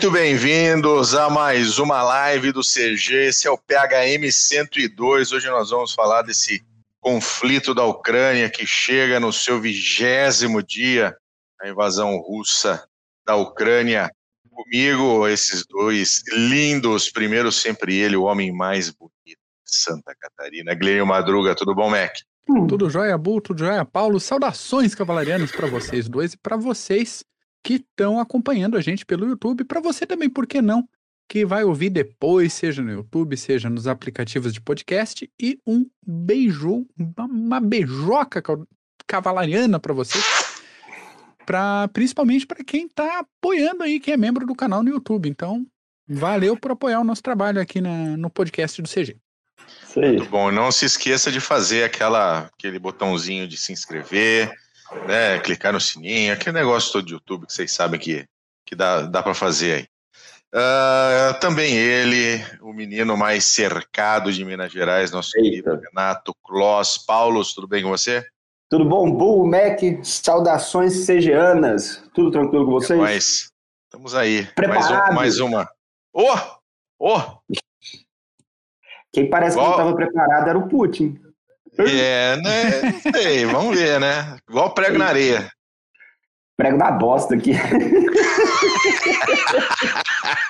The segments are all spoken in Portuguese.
muito bem-vindos a mais uma live do CG. Esse é o PHM 102. Hoje nós vamos falar desse conflito da Ucrânia que chega no seu vigésimo dia, a invasão russa da Ucrânia. Comigo, esses dois lindos. Primeiro, sempre ele, o homem mais bonito de Santa Catarina. Gleio Madruga, tudo bom, Mac? Tudo jóia, Bu, tudo jóia, Paulo. Saudações cavalarianas para vocês dois e para vocês que estão acompanhando a gente pelo YouTube. Para você também, por que não? Que vai ouvir depois, seja no YouTube, seja nos aplicativos de podcast. E um beijo, uma, beijoca cavalariana para vocês. Pra, principalmente para quem está apoiando aí, quem é membro do canal no YouTube. Então, valeu por apoiar o nosso trabalho aqui na, no podcast do CG. Muito bom. Não se esqueça de fazer aquela, aquele botãozinho de se inscrever né, clicar no sininho, aquele negócio todo de YouTube que vocês sabem que, que dá, dá para fazer aí. Uh, também ele, o menino mais cercado de Minas Gerais, nosso Eita. querido Renato Kloss. Paulo, tudo bem com você? Tudo bom, Bull, Mac, saudações cegeanas. Tudo tranquilo com vocês? É Estamos aí. Preparado. Mais, um, mais uma. Oh! Oh! Quem parece Igual... que não estava preparado era o Putin. É, né? Não sei, vamos ver, né? Igual prego na areia. Prego na bosta aqui.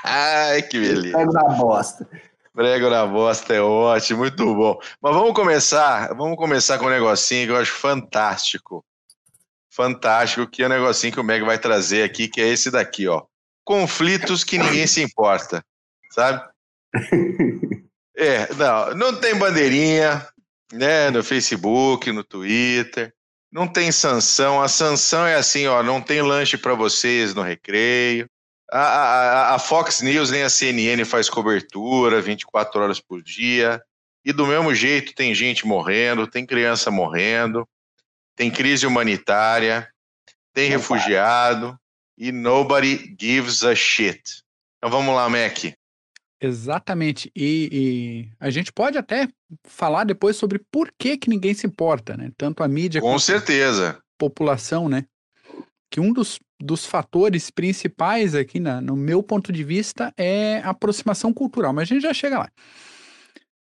Ai, que beleza. Prego na bosta. Prego na bosta é ótimo, muito bom. Mas vamos começar, vamos começar com um negocinho que eu acho fantástico. Fantástico, que é um negocinho que o Meg vai trazer aqui, que é esse daqui, ó. Conflitos que ninguém se importa, sabe? É, não, não tem bandeirinha, né, no Facebook, no Twitter. Não tem sanção. A sanção é assim, ó, não tem lanche para vocês no recreio. A, a, a, Fox News nem a CNN faz cobertura 24 horas por dia. E do mesmo jeito tem gente morrendo, tem criança morrendo, tem crise humanitária, tem refugiado e nobody gives a shit. Então vamos lá, Mac. Exatamente. E, e, a gente pode até falar depois sobre por que, que ninguém se importa, né? Tanto a mídia Com certeza. a população, né? Que um dos, dos fatores principais aqui, na, no meu ponto de vista, é a aproximação cultural. Mas a gente já chega lá.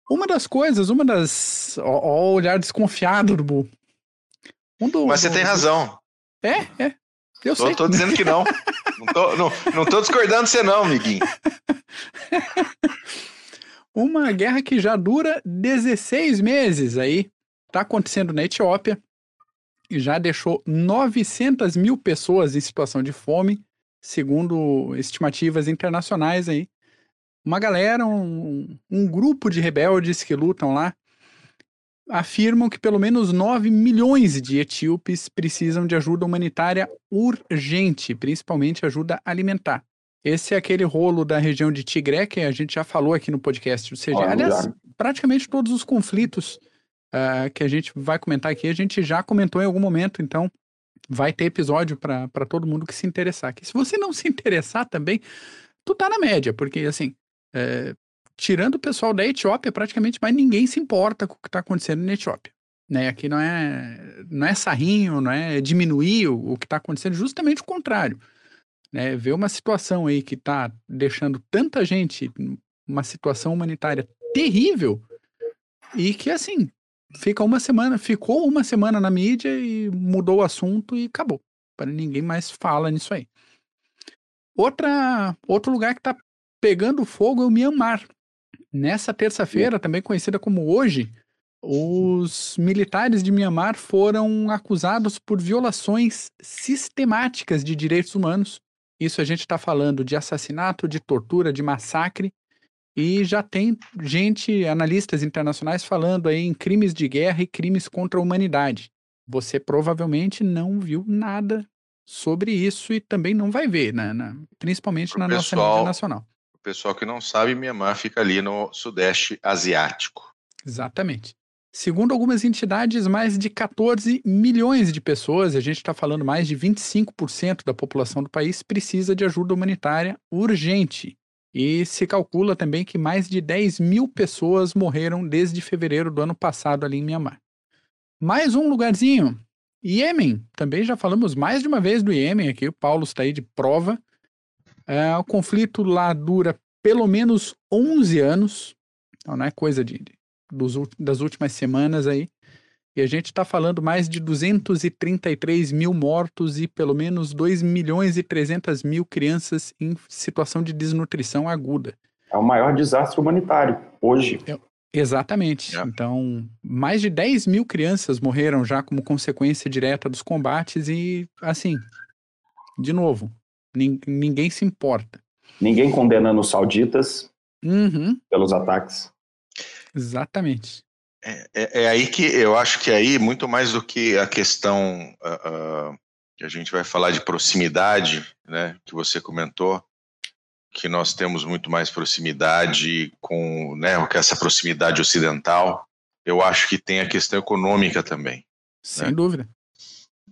Uma das coisas, uma das. Ó, ó o olhar desconfiado do Bu. Um do, Mas você do, tem razão. É, é. Eu tô, sei. tô dizendo que não. não, tô, não, não tô discordando de você, não, amiguinho. Uma guerra que já dura 16 meses aí. Está acontecendo na Etiópia e já deixou 900 mil pessoas em situação de fome, segundo estimativas internacionais aí. Uma galera, um, um grupo de rebeldes que lutam lá, afirmam que pelo menos 9 milhões de etíopes precisam de ajuda humanitária urgente, principalmente ajuda alimentar. Esse é aquele rolo da região de Tigré, que a gente já falou aqui no podcast. Ou seja, Olha, aliás, já. praticamente todos os conflitos uh, que a gente vai comentar aqui, a gente já comentou em algum momento, então vai ter episódio para todo mundo que se interessar. Aqui. Se você não se interessar também, tu tá na média, porque assim, é, tirando o pessoal da Etiópia, praticamente mais ninguém se importa com o que está acontecendo na Etiópia. Né? Aqui não é, não é sarrinho, não é diminuir o, o que está acontecendo, justamente o contrário né, ver uma situação aí que está deixando tanta gente uma situação humanitária terrível e que assim fica uma semana, ficou uma semana na mídia e mudou o assunto e acabou. Para ninguém mais fala nisso aí. Outra, outro lugar que está pegando fogo é o Myanmar. Nessa terça-feira, também conhecida como hoje, os militares de Myanmar foram acusados por violações sistemáticas de direitos humanos isso a gente está falando de assassinato, de tortura, de massacre, e já tem gente, analistas internacionais, falando aí em crimes de guerra e crimes contra a humanidade. Você provavelmente não viu nada sobre isso e também não vai ver, né, na, principalmente na pessoal, nossa mídia nacional. O pessoal que não sabe, Mianmar fica ali no Sudeste Asiático. Exatamente. Segundo algumas entidades, mais de 14 milhões de pessoas, a gente está falando mais de 25% da população do país, precisa de ajuda humanitária urgente. E se calcula também que mais de 10 mil pessoas morreram desde fevereiro do ano passado ali em Mianmar. Mais um lugarzinho, Iêmen. Também já falamos mais de uma vez do Iêmen aqui, o Paulo está aí de prova. É, o conflito lá dura pelo menos 11 anos, então não é coisa de, de dos, das últimas semanas aí. E a gente está falando mais de 233 mil mortos e pelo menos 2 milhões e 300 mil crianças em situação de desnutrição aguda. É o maior desastre humanitário hoje. É, exatamente. É. Então, mais de 10 mil crianças morreram já como consequência direta dos combates e, assim, de novo, ninguém se importa. Ninguém condenando os sauditas uhum. pelos ataques. Exatamente. É, é, é, aí que eu acho que aí, muito mais do que a questão uh, uh, que a gente vai falar de proximidade, né, que você comentou, que nós temos muito mais proximidade com, né, com essa proximidade ocidental, eu acho que tem a questão econômica também. Sem né? dúvida.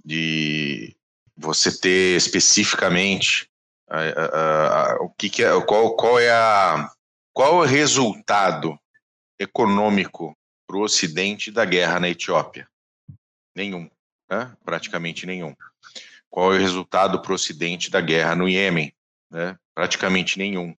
De você ter especificamente o que, que é, qual, qual é a qual é o resultado econômico para o Ocidente da guerra na Etiópia? Nenhum, né? praticamente nenhum. Qual é o resultado para o Ocidente da guerra no Iêmen? Né? Praticamente nenhum.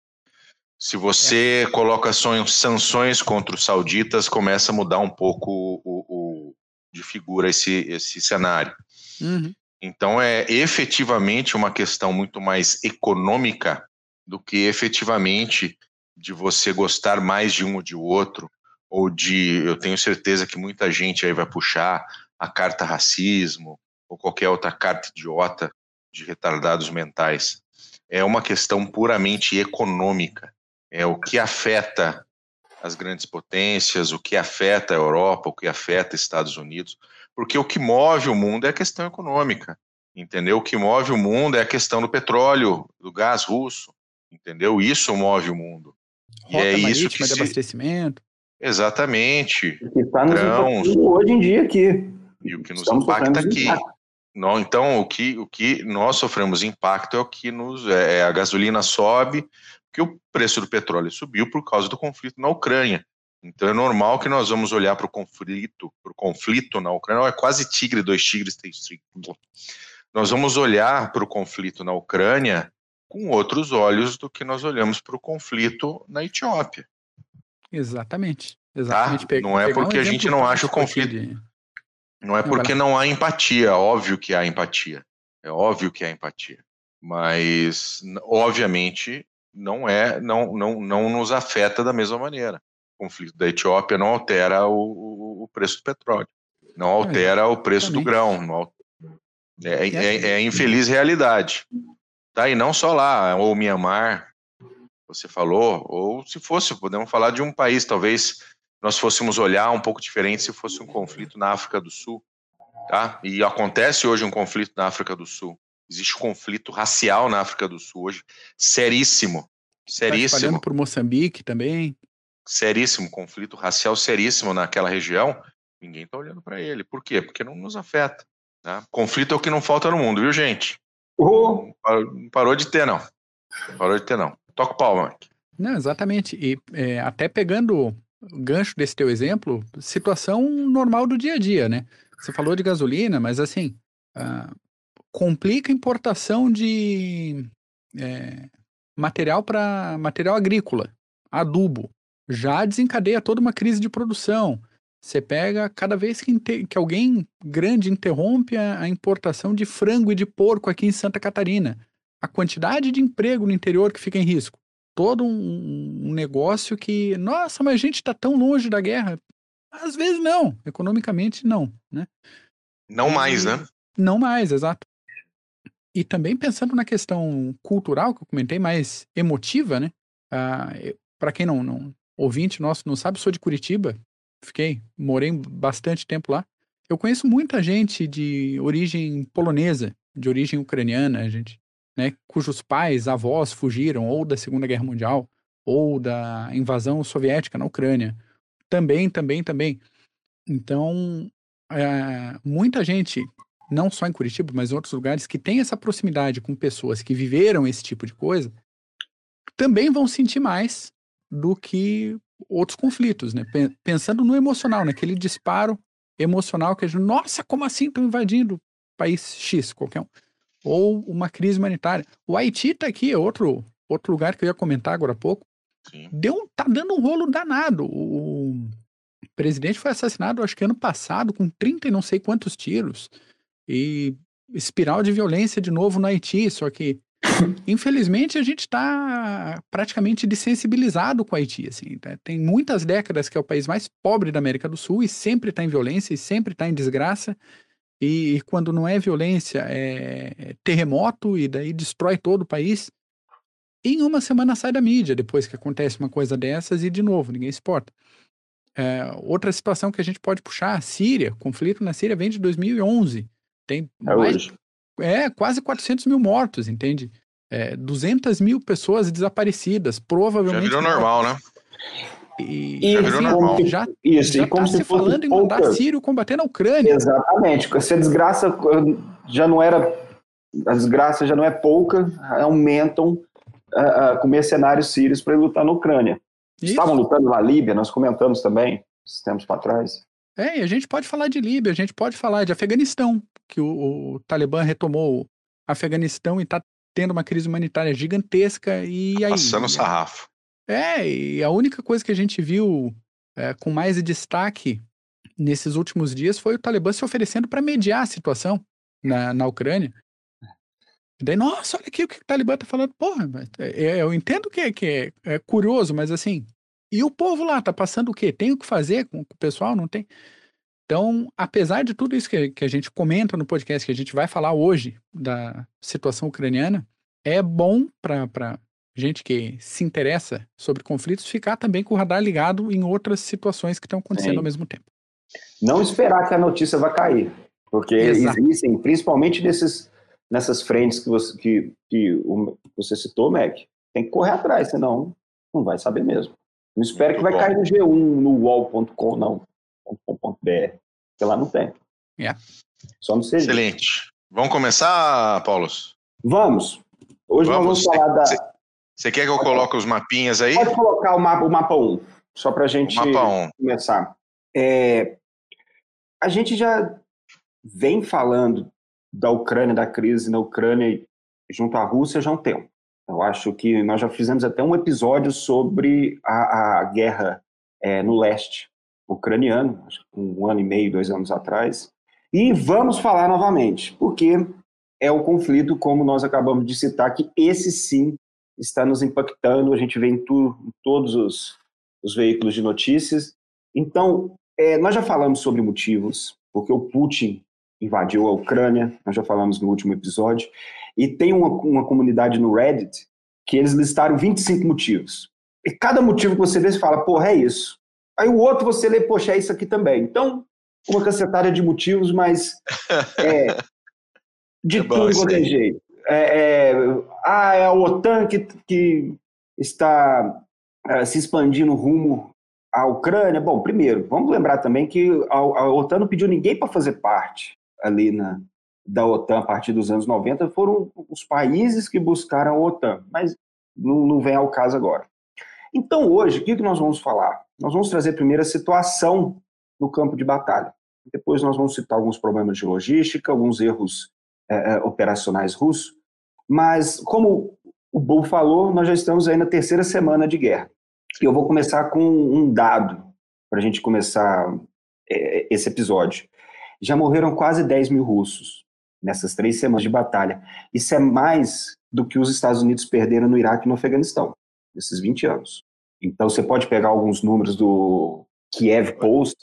Se você é. coloca sanções contra os sauditas, começa a mudar um pouco o, o de figura esse, esse cenário. Uhum. Então é efetivamente uma questão muito mais econômica do que efetivamente de você gostar mais de um ou de outro, ou de, eu tenho certeza que muita gente aí vai puxar a carta racismo ou qualquer outra carta idiota de retardados mentais. É uma questão puramente econômica. É o que afeta as grandes potências, o que afeta a Europa, o que afeta Estados Unidos, porque o que move o mundo é a questão econômica, entendeu? O que move o mundo é a questão do petróleo, do gás russo, entendeu? Isso move o mundo. Rota e é isso que de se... abastecimento. Exatamente. O que está nos hoje em dia aqui. E o que nos Estamos impacta aqui. Não, então, o que, o que nós sofremos impacto é o que nos. É, é, a gasolina sobe, porque o preço do petróleo subiu por causa do conflito na Ucrânia. Então é normal que nós vamos olhar para o conflito, para o conflito na Ucrânia. É quase tigre, dois tigres, três tigres. Nós vamos olhar para o conflito na Ucrânia com outros olhos do que nós olhamos para o conflito na Etiópia. Exatamente. Exatamente. Tá? Não é porque um a gente não acha o conflito. De... Não é porque não há empatia. Óbvio que há empatia. É óbvio que há empatia. Mas, obviamente, não é, não, não, não nos afeta da mesma maneira. Conflito da Etiópia não altera o, o preço do petróleo. Não altera é, o preço do grão. Não, é, é, é a infeliz realidade. Tá? E não só lá, ou Mianmar, você falou, ou se fosse, podemos falar de um país, talvez nós fôssemos olhar um pouco diferente se fosse um conflito na África do Sul, tá? E acontece hoje um conflito na África do Sul. Existe um conflito racial na África do Sul hoje, seríssimo, seríssimo. Tá por Moçambique também. Seríssimo, conflito racial seríssimo naquela região. Ninguém está olhando para ele. Por quê? Porque não nos afeta. Tá? Conflito é o que não falta no mundo, viu, gente? Uhum. Não parou de ter, não. Não parou de ter, não. Toca o pau, Mike. Não, exatamente. E é, até pegando o gancho desse teu exemplo, situação normal do dia a dia, né? Você falou de gasolina, mas assim, uh, complica a importação de é, material para material agrícola, adubo. Já desencadeia toda uma crise de produção. Você pega cada vez que, que alguém grande interrompe a, a importação de frango e de porco aqui em Santa Catarina a quantidade de emprego no interior que fica em risco. Todo um, um negócio que, nossa, mas a gente está tão longe da guerra. Às vezes não, economicamente não, né? Não mais, né? Não mais, exato. E também pensando na questão cultural que eu comentei, mais emotiva, né? Ah, Para quem não, não, ouvinte nosso não sabe, sou de Curitiba, fiquei, morei bastante tempo lá. Eu conheço muita gente de origem polonesa, de origem ucraniana, gente né, cujos pais, avós fugiram ou da Segunda Guerra Mundial ou da invasão soviética na Ucrânia. Também, também, também. Então, é, muita gente, não só em Curitiba, mas em outros lugares, que tem essa proximidade com pessoas que viveram esse tipo de coisa, também vão sentir mais do que outros conflitos, né? Pensando no emocional, naquele disparo emocional que a gente, nossa, como assim estão invadindo país X, qualquer um. ou uma crise humanitária. O Haiti está aqui, é outro, outro lugar que eu ia comentar agora há pouco. Sim. Deu, tá dando um rolo danado. O, o presidente foi assassinado, acho que ano passado, com 30 e não sei quantos tiros. E espiral de violência de novo no Haiti, só que infelizmente a gente está praticamente desensibilizado com o Haiti, assim, tá? tem muitas décadas que é o país mais pobre da América do Sul e sempre está em violência e sempre está em desgraça e, e, quando não é violência é, é terremoto e daí destrói todo o país. Em uma semana sai da mídia depois que acontece uma coisa dessas e de novo ninguém se importa. É, outra situação que a gente pode puxar, a Síria, conflito na Síria vem de 2011. Tem É mais, hoje. É, quase 400 mil mortos, entende? É, 200 mil pessoas desaparecidas, Já provavelmente. virou normal, né? E, E Já virou assim, normal. já, Isso, já e como tá se se fosse falando em mandar. Sírio combater na Ucrânia. Exatamente. Essa desgraça já não era. A desgraça já não é pouca, aumentam ah, ah, com mercenários sírios para lutar na Ucrânia. Isso. Estavam lutando na Líbia, nós comentamos também, esses tempos para trás. É, e a gente pode falar de Líbia, a gente pode falar de Afeganistão, que o, o Talibã retomou o Afeganistão e está tendo uma crise humanitária gigantesca. E aí? Passando o sarrafo. É, e a única coisa que a gente viu é, com mais destaque nesses últimos dias foi o Talibã se oferecendo para mediar a situação na, na Ucrânia. E daí, nossa, olha aqui o que o Talibã tá falando. Porra, é, é, eu entendo que, é, que é, é curioso, mas assim, e o povo lá tá passando o quê? Tem o que fazer com o pessoal? Não tem? Então, apesar de tudo isso que, que a gente comenta no podcast, que a gente vai falar hoje da situação ucraniana, é bom para gente que se interessa sobre conflitos ficar também com o radar ligado em outras situações que estão acontecendo Sim. ao mesmo tempo. Não esperar que a notícia vá cair, porque Exato. existem, principalmente nesses, nessas frentes que você, que, que o- você citou, Mac, tem que correr atrás, senão não vai saber mesmo. Não espere que vai bom. cair no G1, no wall.com, não. .com.br, porque lá não tem. É. Só no CG. Excelente. Vamos começar, Paulos? Vamos. Hoje Vamos. nós vamos falar da. Cê- Você quer que eu coloque os mapinhas aí? Pode colocar o mapa, o mapa 1, só para a gente Mapa 1. começar. É, a gente já vem falando da Ucrânia, da crise na Ucrânia junto à Rússia já há um tempo. Eu acho que nós já fizemos até um episódio sobre a, a guerra é, no leste ucraniano, acho que um ano e meio, dois anos atrás. E vamos falar novamente, porque é o conflito, como nós acabamos de citar, que esse sim está nos impactando, a gente vê em, tu, em todos os, os veículos de notícias. Então, é, nós já falamos sobre motivos, porque o Putin invadiu a Ucrânia, nós já falamos no último episódio, e tem uma, uma comunidade no Reddit que eles listaram 25 motivos. E cada motivo que você vê, você fala, porra, é isso. Aí o outro você lê, poxa, é isso aqui também. Então, uma cacetada de motivos, mas é, de É tudo quanto é jeito. É, é, ah, é a OTAN que, que está eh, se expandindo rumo à Ucrânia. Bom, primeiro, vamos lembrar também que a, a OTAN não pediu ninguém para fazer parte ali na, da OTAN a partir dos anos 90, foram os países que buscaram a OTAN, mas não, não vem ao caso agora. Então, hoje, o que, nós vamos falar? Nós vamos trazer primeiro a situação no campo de batalha. Depois nós vamos citar alguns problemas de logística, alguns erros eh, operacionais russos. Mas, como o Bull falou, nós já estamos aí na terceira semana de guerra. E eu vou começar com um dado para a gente começar eh, esse episódio. Já morreram quase 10 mil russos nessas três semanas de batalha. Isso é mais do que os Estados Unidos perderam no Iraque e no Afeganistão, nesses 20 anos. Então, você pode pegar alguns números do Kiev Post.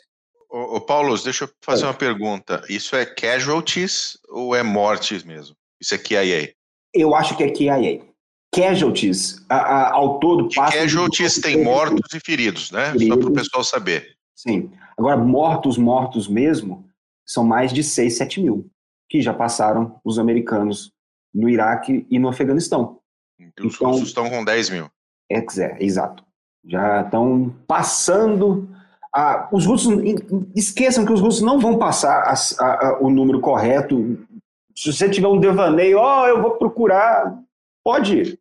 Ô, ô Paulo, deixa eu fazer uma pergunta. Isso é casualties ou é mortes mesmo? Isso é KIA. Eu acho que é KIA. Casualties, a, a, ao todo, passa... casualties tem mortos e feridos, né? Só para o Feridos. pessoal saber. Sim. Agora, mortos, mortos mesmo, são mais de 6, 7 mil, que já passaram os americanos no Iraque e no Afeganistão. Os Então- russos estão com 10 mil. É, é, exato. Já estão passando. A, os russos. Esqueçam que os russos não vão passar as- a- a- o número correto. Se você tiver um devaneio, ó, eu vou procurar. Pode ir.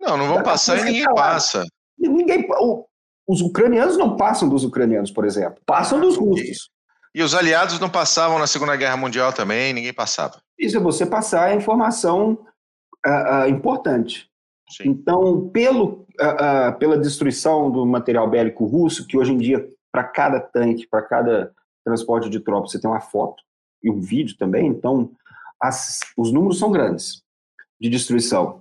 Não, não vão passar e ninguém passa. Ninguém, o- os ucranianos não passam dos ucranianos, por exemplo. Passam dos russos. E os aliados não passavam na Segunda Guerra Mundial também, ninguém passava. Isso é você passar a informação uh, uh, importante. Sim. Então, pelo, pela destruição do material bélico russo, que hoje em dia, para cada tanque, para cada transporte de tropas, você tem uma foto e um vídeo também, então as, os números são grandes de destruição.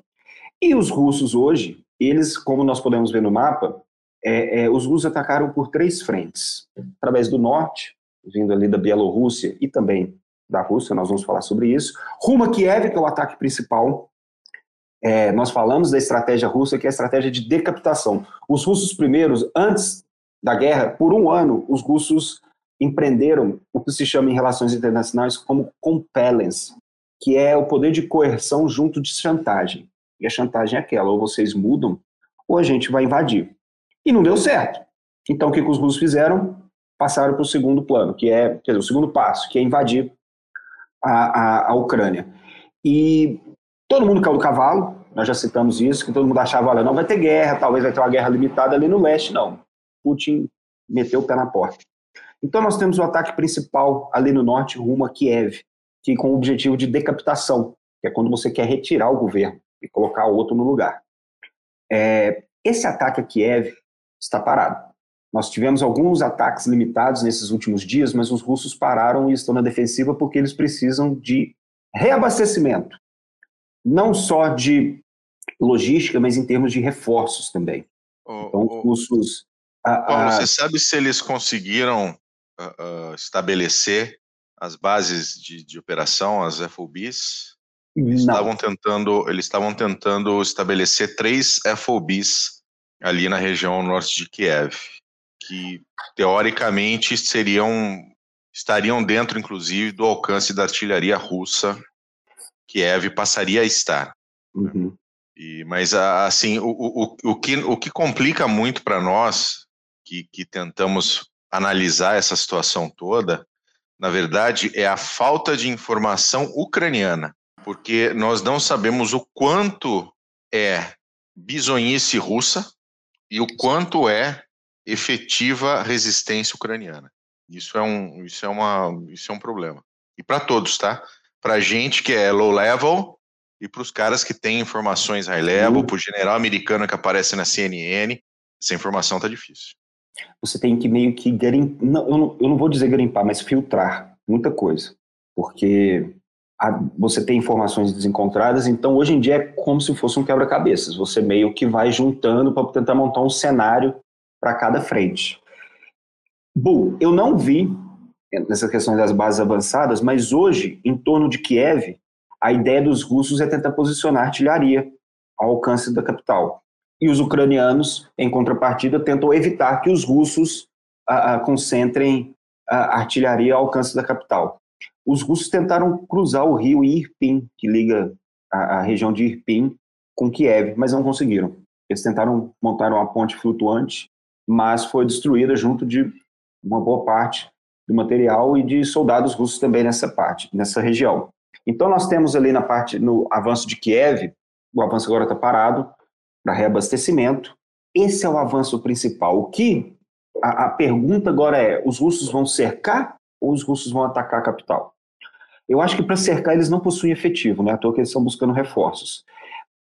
E os russos hoje, eles, como nós podemos ver no mapa, é, é, os russos atacaram por três frentes. Através do norte, vindo ali da Bielorrússia e também da Rússia, nós vamos falar sobre isso. Rumo a Kiev, que é o ataque principal. É, nós falamos da estratégia russa, que é a estratégia de decapitação. Os russos primeiros, antes da guerra, por um ano, os russos empreenderam o que se chama em relações internacionais como compellence, que é o poder de coerção junto de chantagem. E a chantagem é aquela, ou vocês mudam, ou a gente vai invadir. E não deu certo. Então, o que, que os russos fizeram? Passaram para o segundo plano, que é quer dizer, o segundo passo, que é invadir a, a, a Ucrânia. E todo mundo caiu do cavalo, nós já citamos isso, que todo mundo achava, olha, não vai ter guerra, talvez vai ter uma guerra limitada ali no leste, não. Putin meteu o pé na porta. Então nós temos o ataque principal ali no norte, rumo a Kiev, que com o objetivo de decapitação, que é quando você quer retirar o governo e colocar outro no lugar. É, esse ataque a Kiev está parado. Nós tivemos alguns ataques limitados nesses últimos dias, mas os russos pararam e estão na defensiva porque eles precisam de reabastecimento, não só de logística, mas em termos de reforços também. Oh, então, os russos. Paulo, você sabe se eles conseguiram uh, uh, estabelecer as bases de, de operação, as FOBs? Eles estavam tentando, eles estavam tentando estabelecer três FOBs ali na região norte de Kiev, que teoricamente seriam estariam dentro, inclusive, do alcance da artilharia russa. Kiev passaria a estar. Uhum. E, mas assim, o, o, o, que, o que complica muito para nós que, que tentamos analisar essa situação toda, na verdade, é a falta de informação ucraniana, porque nós não sabemos o quanto é bisonhice russa e o quanto é efetiva resistência ucraniana. Isso é um, isso é uma, isso é um problema. E para todos, tá? Para gente que é low level e para os caras que têm informações high level, para o general americano que aparece na CNN, essa informação tá difícil você tem que meio que garimpar, não, eu, não, eu não vou dizer garimpar, mas filtrar muita coisa, porque a, você tem informações desencontradas, então hoje em dia é como se fosse um quebra-cabeças, você meio que vai juntando para tentar montar um cenário para cada frente. Bu, eu não vi nessa questão das bases avançadas, mas hoje, em torno de Kiev, a ideia dos russos é tentar posicionar artilharia ao alcance da capital e os ucranianos, em contrapartida, tentam evitar que os russos ah, ah, concentrem a artilharia ao alcance da capital. Os russos tentaram cruzar o rio Irpin, que liga a, a região de Irpin com Kiev, mas não conseguiram. Eles tentaram montar uma ponte flutuante, mas foi destruída junto de uma boa parte do material e de soldados russos também nessa parte, nessa região. Então nós temos ali na parte, no avanço de Kiev, o avanço agora está parado, para reabastecimento. Esse é o avanço principal. O que a, a, pergunta agora é: os russos vão cercar ou os russos vão atacar a capital? Eu acho que para cercar eles não possuem efetivo, né? À toa que eles estão buscando reforços.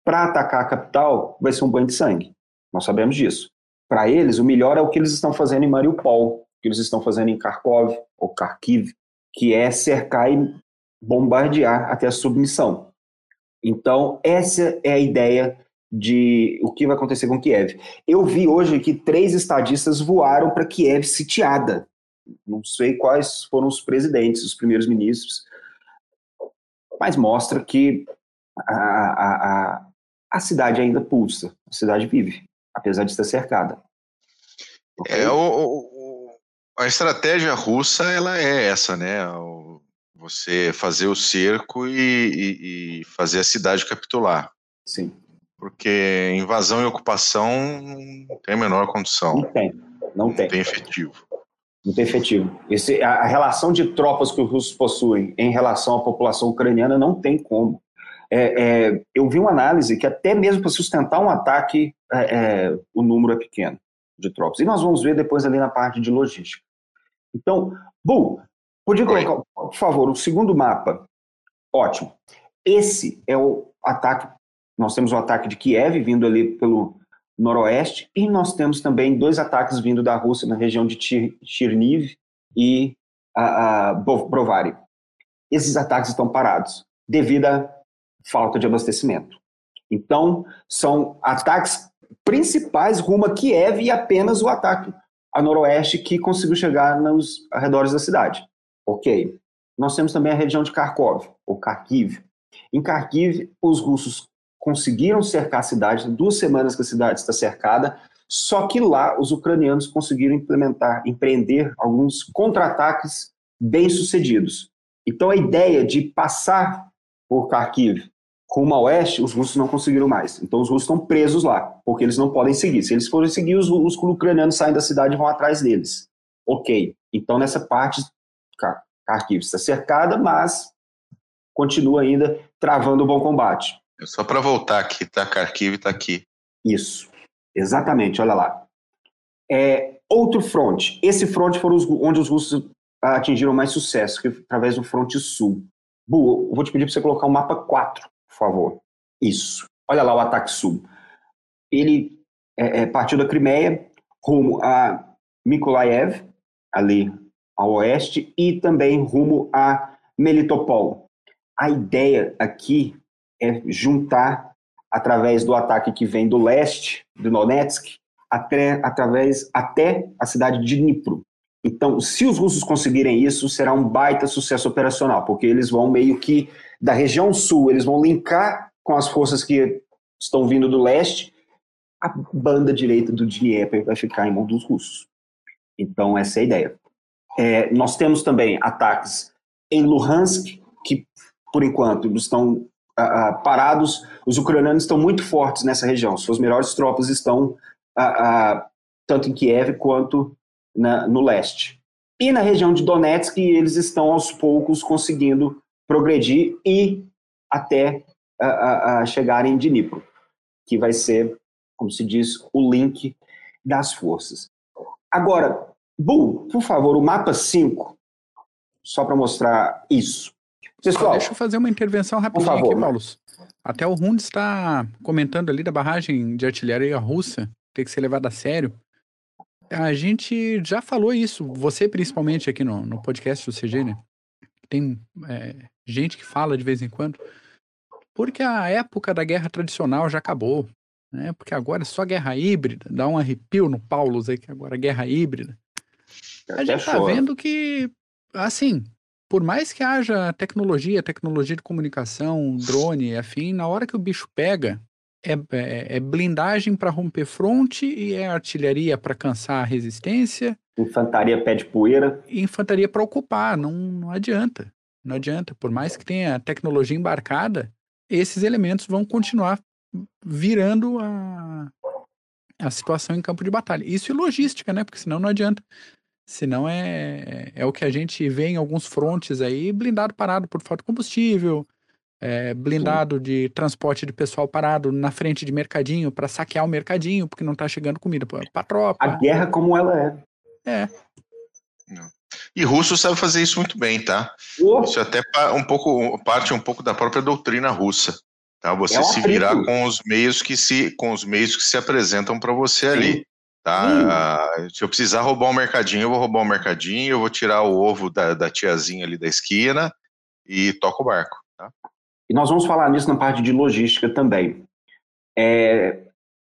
Para atacar a capital vai ser um banho de sangue. Nós sabemos disso. Para eles, o melhor é o que eles estão fazendo em Mariupol, que eles estão fazendo em Kharkov ou Kharkiv, que é cercar e bombardear até a submissão. Então, essa é a ideia de o que vai acontecer com Kiev. Eu vi hoje que três estadistas voaram para Kiev sitiada. Não sei quais foram os presidentes, os primeiros ministros, mas mostra que a, a, a, a cidade ainda pulsa, a cidade vive, apesar de estar cercada. Okay? É, o, a estratégia russa ela é essa, né? Você fazer o cerco e, e, e fazer a cidade capitular. Sim porque invasão e ocupação não tem a menor condição. Não tem, não tem. Não tem efetivo. Não tem efetivo. Esse, a, a, relação de tropas que os russos possuem em relação à população ucraniana não tem como. É, é, eu vi uma análise que até mesmo para sustentar um ataque, é, é, o número é pequeno de tropas. E nós vamos ver depois ali na parte de logística. Então, bom, Podia colocar, por favor, o segundo mapa. Ótimo. Esse é o ataque. Nós temos o ataque de Kiev vindo ali pelo noroeste e nós temos também dois ataques vindo da Rússia na região de Cherniv e a, a Brovary. Esses ataques estão parados devido à falta de abastecimento. Então, são ataques principais rumo a Kiev e apenas o ataque a noroeste que conseguiu chegar nos arredores da cidade. Ok. Nós temos também a região de Kharkov, ou Kharkiv. Em Kharkiv, os russos conseguiram cercar a cidade, duas semanas que a cidade está cercada, só que lá os ucranianos conseguiram implementar, empreender alguns contra-ataques bem-sucedidos. Então a ideia de passar por Kharkiv rumo a oeste, os russos não conseguiram mais. Então os russos estão presos lá, porque eles não podem seguir. Se eles forem seguir, os, os ucranianos saem da cidade e vão atrás deles. Ok. Então nessa parte, Kharkiv está cercada, mas continua ainda travando o bom combate. Só para voltar aqui, tá? Kharkiv está aqui. Isso. Exatamente, olha lá. É, outro fronte. Esse fronte foram os, onde os russos atingiram mais sucesso, que através do fronte sul. Bu, vou te pedir para você colocar o mapa 4 por favor. Isso. Olha lá o ataque sul. Ele é, é, partiu da Crimeia rumo a Mykolaiv, ali ao oeste, e também rumo a Melitopol. A ideia aqui é juntar, através do ataque que vem do leste, do Donetsk, até, através, até a cidade de Dnipro. Então, se os russos conseguirem isso, será um baita sucesso operacional, porque eles vão meio que da região sul, eles vão linkar com as forças que estão vindo do leste, a banda direita do Dnieper vai ficar em mão dos russos. Então, essa é a ideia. É, nós temos também ataques em Luhansk, que por enquanto estão uh, uh, parados. Os ucranianos estão muito fortes nessa região. Suas melhores tropas estão uh, tanto em Kiev quanto na, no leste. E na região de Donetsk, eles estão aos poucos conseguindo progredir e até a, a chegar em Dnipro, que vai ser, como se diz, o link das forças. Agora, Bu, por favor, o mapa 5, só para mostrar isso. Pessoal, deixa eu fazer uma intervenção rapidinho aqui, Paulo. Até o Rund está comentando ali da barragem de artilharia russa, tem que ser levada a sério. A gente já falou isso, você principalmente aqui no, no podcast do CG, né? Tem é, gente que fala de vez em quando, porque a época da guerra tradicional já acabou, né? Porque agora é só guerra híbrida, dá um arrepio no Paulus aí que agora é guerra híbrida. A gente tá vendo que, assim, por mais que haja tecnologia, tecnologia de comunicação, drone, afim, na hora que o bicho pega, é, é, é blindagem para romper fronte e é artilharia para cansar a resistência. Infantaria pé de poeira. E infantaria para ocupar, não, não adianta. Não adianta, por mais que tenha tecnologia embarcada, esses elementos vão continuar virando a, a situação em campo de batalha. Isso e logística, né? Porque senão não adianta. Senão é, é o que a gente vê em alguns frontes aí, blindado parado por falta de combustível, é, blindado Sim. de transporte de pessoal parado na frente de mercadinho para saquear o mercadinho, porque não tá chegando comida para tropa. A guerra como ela é. É. E russo sabe fazer isso muito bem, tá? Oh. Isso é até um pouco parte um pouco da própria doutrina russa. Tá? Você é se virar com os meios que se com os meios que se apresentam para você Sim. ali. Tá? se eu precisar roubar um mercadinho, eu vou roubar um mercadinho, eu vou tirar o ovo da, da tiazinha ali da esquina e toco o barco. E nós vamos falar nisso na parte de logística também. É,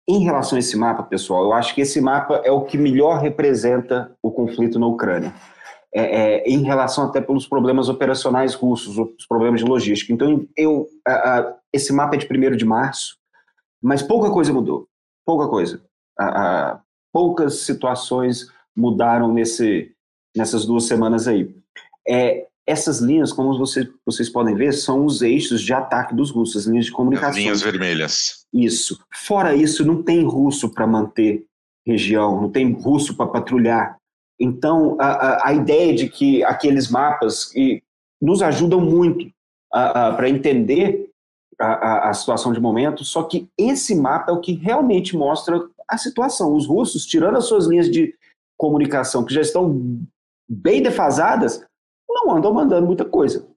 em relação a esse mapa, pessoal, eu acho que esse mapa é o que melhor representa o conflito na Ucrânia. É, é, em relação até pelos problemas operacionais russos, os problemas de logística. Então, eu, a, a, esse mapa é de 1 de março, mas pouca coisa mudou. Pouca coisa. A, poucas situações mudaram nesse, nessas duas semanas aí. É, essas linhas, como você, vocês podem ver, são os eixos de ataque dos russos, as linhas de comunicação. As linhas vermelhas. Isso. Fora isso, não tem russo para manter região, não tem russo para patrulhar. Então, a, a, a, ideia de que aqueles mapas que nos ajudam muito para entender a, a, situação de momento, só que esse mapa é o que realmente mostra a situação. Os russos, tirando as suas linhas de comunicação, que já estão bem defasadas, não andam mandando muita coisa.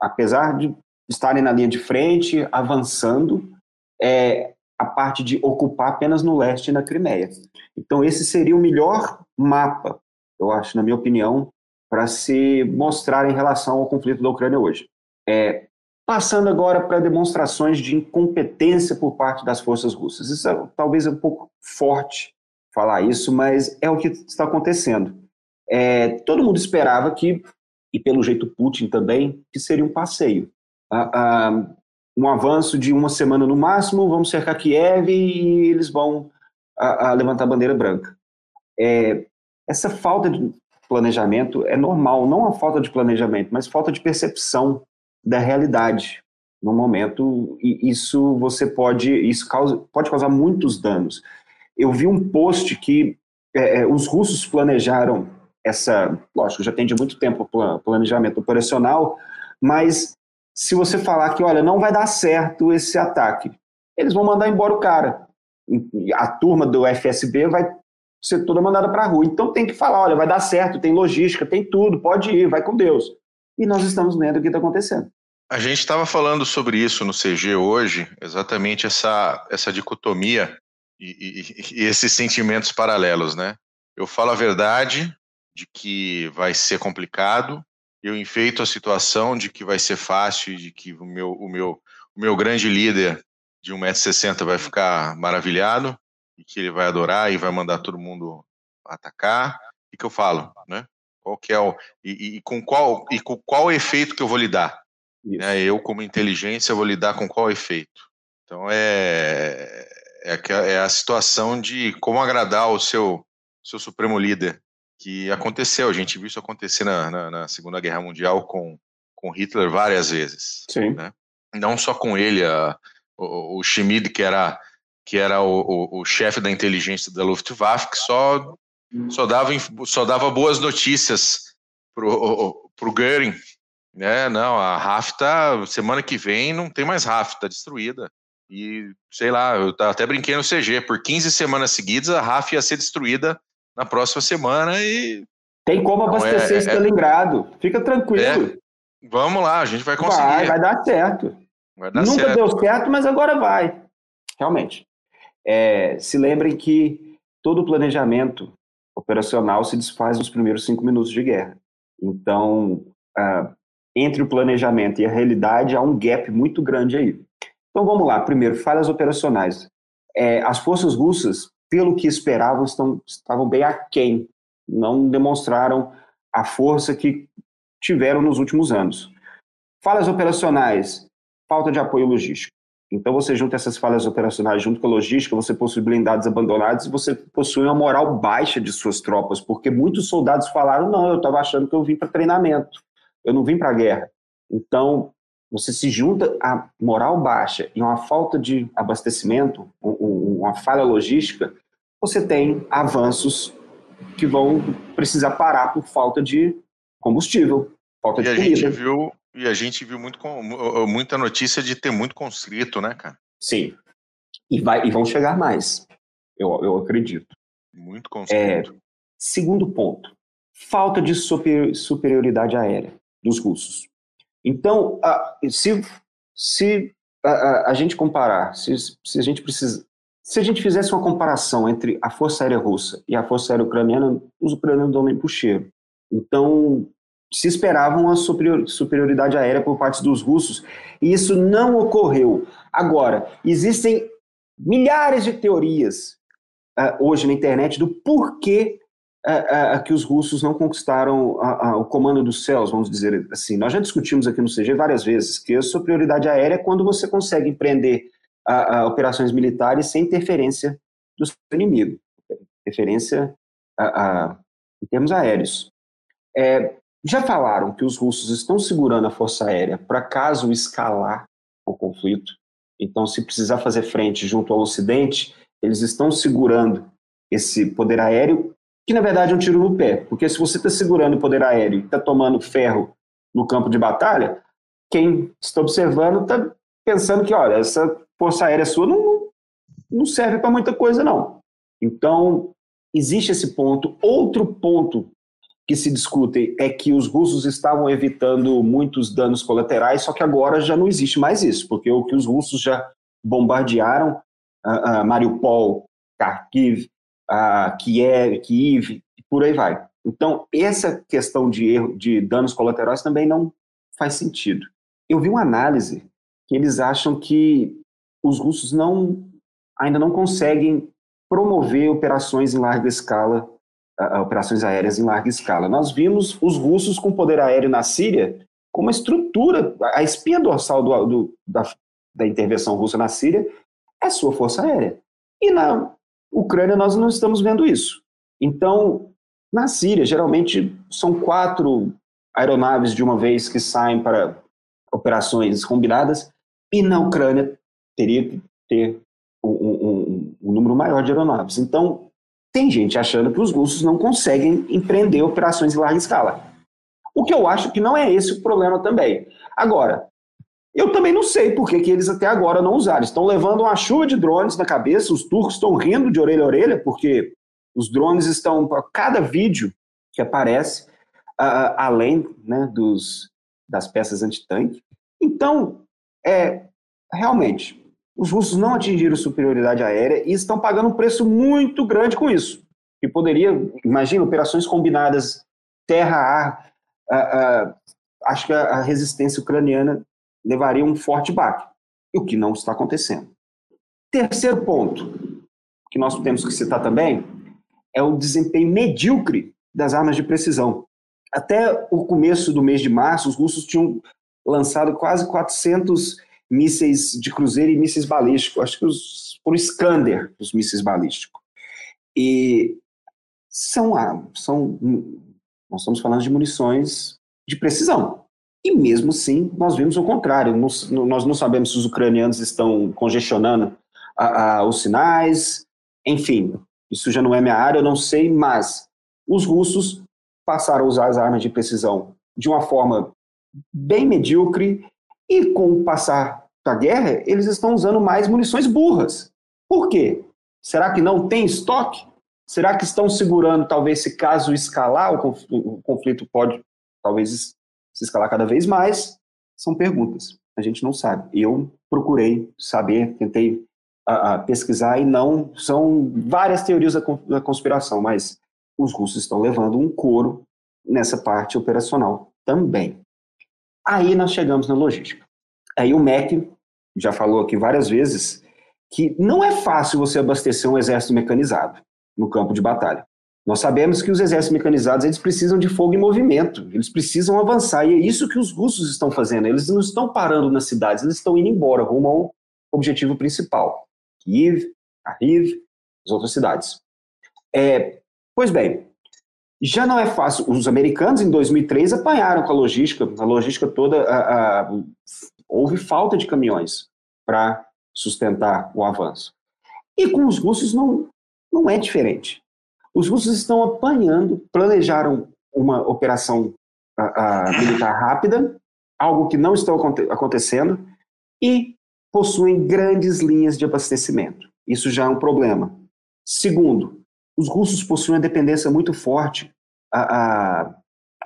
Apesar de estarem na linha de frente, avançando, é, a parte de ocupar apenas no leste e na Crimeia. Então, esse seria o melhor mapa, eu acho, na minha opinião, para se mostrar em relação ao conflito da Ucrânia hoje. É, passando agora para demonstrações de incompetência por parte das forças russas. Isso é, talvez é um pouco forte falar isso, mas é o que está acontecendo. É, todo mundo esperava que, e pelo jeito Putin também, que seria um passeio. Ah, um avanço de uma semana no máximo, vamos cercar Kiev e eles vão a, a levantar a bandeira branca. É, essa falta de planejamento é normal, não a falta de planejamento, mas falta de percepção da realidade no momento, e isso você pode, isso causa, pode causar muitos danos. Eu vi um post que é, é os russos planejaram essa, lógico, já tem de muito tempo planejamento operacional, mas se você falar que, olha, não vai dar certo esse ataque, eles vão mandar embora o cara. A turma do FSB vai ser toda mandada para a rua. Então tem que falar, olha, vai dar certo, tem logística, tem tudo, pode ir, vai com Deus. E nós estamos vendo o que está acontecendo. A gente estava falando sobre isso no CG hoje, exatamente essa, essa dicotomia e, e, e, esses sentimentos paralelos, né? Eu falo a verdade de que vai ser complicado, eu enfeito a situação de que vai ser fácil, de que o meu, o meu, o meu grande líder de 1,60m vai ficar maravilhado e que ele vai adorar e vai mandar todo mundo atacar. O que eu falo, né? Qual que é o e, e, com qual e com qual efeito que eu vou lidar? Né? Eu como inteligência vou lidar com qual efeito? Então é é, é a situação de como agradar o seu seu supremo líder que aconteceu. A gente viu isso acontecer na, na, na Segunda Guerra Mundial com, com Hitler várias vezes. Sim. Né? Não só com ele, a, o, o Schmid, que era, que era o, o, o chefe da inteligência da Luftwaffe, que só, só, dava, só dava boas notícias pro, pro Göring. Né? Não, a RAF tá, semana que vem não tem mais RAF, tá destruída. E, sei lá, eu até brinquei no CG, por 15 semanas seguidas a RAF ia ser destruída na próxima semana e. Tem como então, abastecer é, é, Stalingrado. Fica tranquilo. É, vamos lá, a gente vai conseguir. Vai, vai dar certo. Vai dar Nunca certo. deu certo, mas agora vai. Realmente. É, se lembrem que todo o planejamento operacional se desfaz nos primeiros cinco minutos de guerra. Então, uh, entre o planejamento e a realidade há um gap muito grande aí. Então vamos lá. Primeiro, falhas operacionais. É, as forças russas pelo que esperavam, estão, estavam bem aquém, não demonstraram a força que tiveram nos últimos anos. Falhas operacionais, falta de apoio logístico. Então você junta essas falhas operacionais junto com a logística, você possui blindados abandonados e você possui uma moral baixa de suas tropas, porque muitos soldados falaram: não, eu estava achando que eu vim para treinamento, eu não vim para a guerra. Então você se junta a moral baixa e uma falta de abastecimento, uma falha logística, você tem avanços que vão precisar parar por falta de combustível, falta e de a comida. Gente viu, e a gente viu muito, muita notícia de ter muito constrito, né, cara? Sim. E, vai, e vão chegar mais, eu, eu acredito. Muito constrito. É, segundo ponto, falta de super, superioridade aérea dos russos. Então, a, se, se a, a, a, gente comparar, se, se a gente precisa, se a gente fizesse uma comparação entre a Força Aérea Russa e a Força Aérea Ucraniana, os ucranianos pro cheiro. Então, se esperava uma superioridade aérea por parte dos russos, e isso não ocorreu. Agora, existem milhares de teorias uh, hoje na internet do porquê uh, uh, que os russos não conquistaram o comando dos céus, vamos dizer assim. Nós já discutimos aqui no CG várias vezes que a superioridade aérea é quando você consegue empreender a, a operações militares sem interferência do seu inimigo, interferência a, em termos aéreos. É, já falaram que os russos estão segurando a força aérea para caso escalar o conflito. Então, se precisar fazer frente junto ao Ocidente, eles estão segurando esse poder aéreo, que na verdade é um tiro no pé. Porque se você está segurando o poder aéreo e está tomando ferro no campo de batalha, quem está observando está pensando que, olha, essa força aérea sua não, não serve para muita coisa, não. Então, existe esse ponto. Outro ponto que se discute é que os russos estavam evitando muitos danos colaterais, só que agora já não existe mais isso, porque o que os russos já bombardearam, uh, Mariupol, Kharkiv, uh, Kiev, Kiev, por aí vai. Então, essa questão de erro, de danos colaterais também não faz sentido. Eu vi uma análise que eles acham que os russos não ainda não conseguem promover operações em larga escala, operações aéreas em larga escala. Nós vimos os russos com poder aéreo na Síria com uma estrutura, a espinha dorsal do, do, da, da intervenção russa na Síria é a sua força aérea. E na Ucrânia nós não estamos vendo isso. Então, na Síria, geralmente são quatro aeronaves de uma vez que saem para operações combinadas, e na Ucrânia teria que ter um, um, um, número maior de aeronaves. Então, tem gente achando que os russos não conseguem empreender operações em larga escala. O que eu acho que não é esse o problema também. Agora, eu também não sei por que, que eles até agora não usaram. Estão levando uma chuva de drones na cabeça, os turcos estão rindo de orelha a orelha, porque os drones estão, para cada vídeo que aparece, uh, além né, dos, das peças antitanque. Então, é, realmente, os russos não atingiram superioridade aérea e estão pagando um preço muito grande com isso. E poderia, imagina, operações combinadas terra-ar, acho que a, resistência ucraniana levaria um forte baque, o que não está acontecendo. Terceiro ponto que nós temos que citar também é o desempenho medíocre das armas de precisão. Até o começo do mês de março, os russos tinham lançado quase 400 mísseis de cruzeiro e mísseis balísticos. Acho que os, por Iskander, os mísseis balísticos. E são, são, nós estamos falando de munições de precisão. E mesmo assim, nós vimos o contrário. Nós, não sabemos se os ucranianos estão congestionando a, a, os sinais. Enfim, isso já não é minha área, eu não sei, mas os russos passaram a usar as armas de precisão de uma forma bem medíocre e com o passar da guerra, eles estão usando mais munições burras. Por quê? Será que não tem estoque? Será que estão segurando, talvez, se caso escalar, o conflito pode, talvez, se escalar cada vez mais? São perguntas. A gente não sabe. Eu procurei saber, tentei a, a pesquisar e não. São várias teorias da, da conspiração, mas os russos estão levando um couro nessa parte operacional também. Aí nós chegamos na logística. Aí o MEC já falou aqui várias vezes que não é fácil você abastecer um exército mecanizado no campo de batalha. Nós sabemos que os exércitos mecanizados eles precisam de fogo em movimento, eles precisam avançar e é isso que os russos estão fazendo. Eles não estão parando nas cidades, eles estão indo embora rumo ao objetivo principal, Kiev, Kharkiv, as outras cidades. É, pois bem, já não é fácil. Os americanos, em 2003, apanharam com a logística, a logística toda. A, a, houve falta de caminhões para sustentar o avanço. E com os russos não, não é diferente. Os russos estão apanhando, planejaram uma operação a, militar rápida, algo que não está acontecendo, e possuem grandes linhas de abastecimento. Isso já é um problema. Segundo, os russos possuem uma dependência muito forte a, a,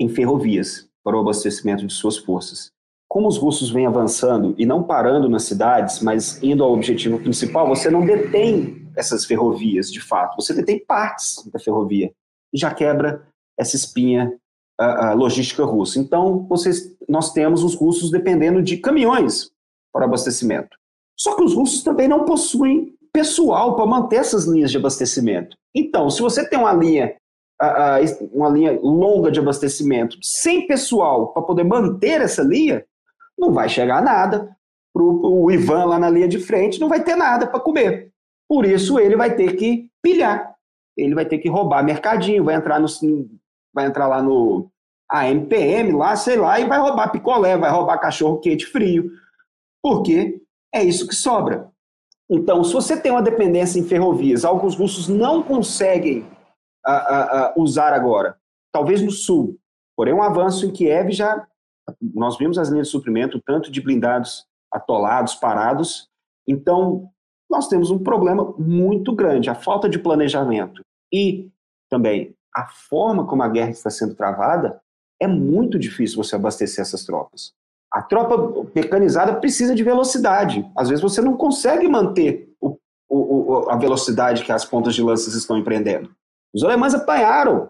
em ferrovias para o abastecimento de suas forças. Como os russos vêm avançando e não parando nas cidades, mas indo ao objetivo principal, você não detém essas ferrovias de fato, você detém partes da ferrovia já quebra essa espinha a, logística russa. Então, vocês, nós temos os russos dependendo de caminhões para abastecimento. Só que os russos também não possuem pessoal para manter essas linhas de abastecimento. Então, se você tem uma linha, uma linha longa de abastecimento sem pessoal para poder manter essa linha, não vai chegar nada. O Ivan lá na linha de frente, não vai ter nada para comer. Por isso, ele vai ter que pilhar. Ele vai ter que roubar mercadinho, vai entrar, no, vai entrar lá no AMPM, lá, sei lá, e vai roubar picolé, vai roubar cachorro quente frio. Porque é isso que sobra. Então, se você tem uma dependência em ferrovias, algo que os russos não conseguem a, a, a usar agora, talvez no sul, porém um avanço em Kiev já nós vimos as linhas de suprimento tanto de blindados atolados, parados. Então, nós temos um problema muito grande, a falta de planejamento e também a forma como a guerra está sendo travada, é muito difícil você abastecer essas tropas. A tropa mecanizada precisa de velocidade. Às vezes você não consegue manter o, o, a velocidade que as pontas de lanças estão empreendendo. Os alemães apanharam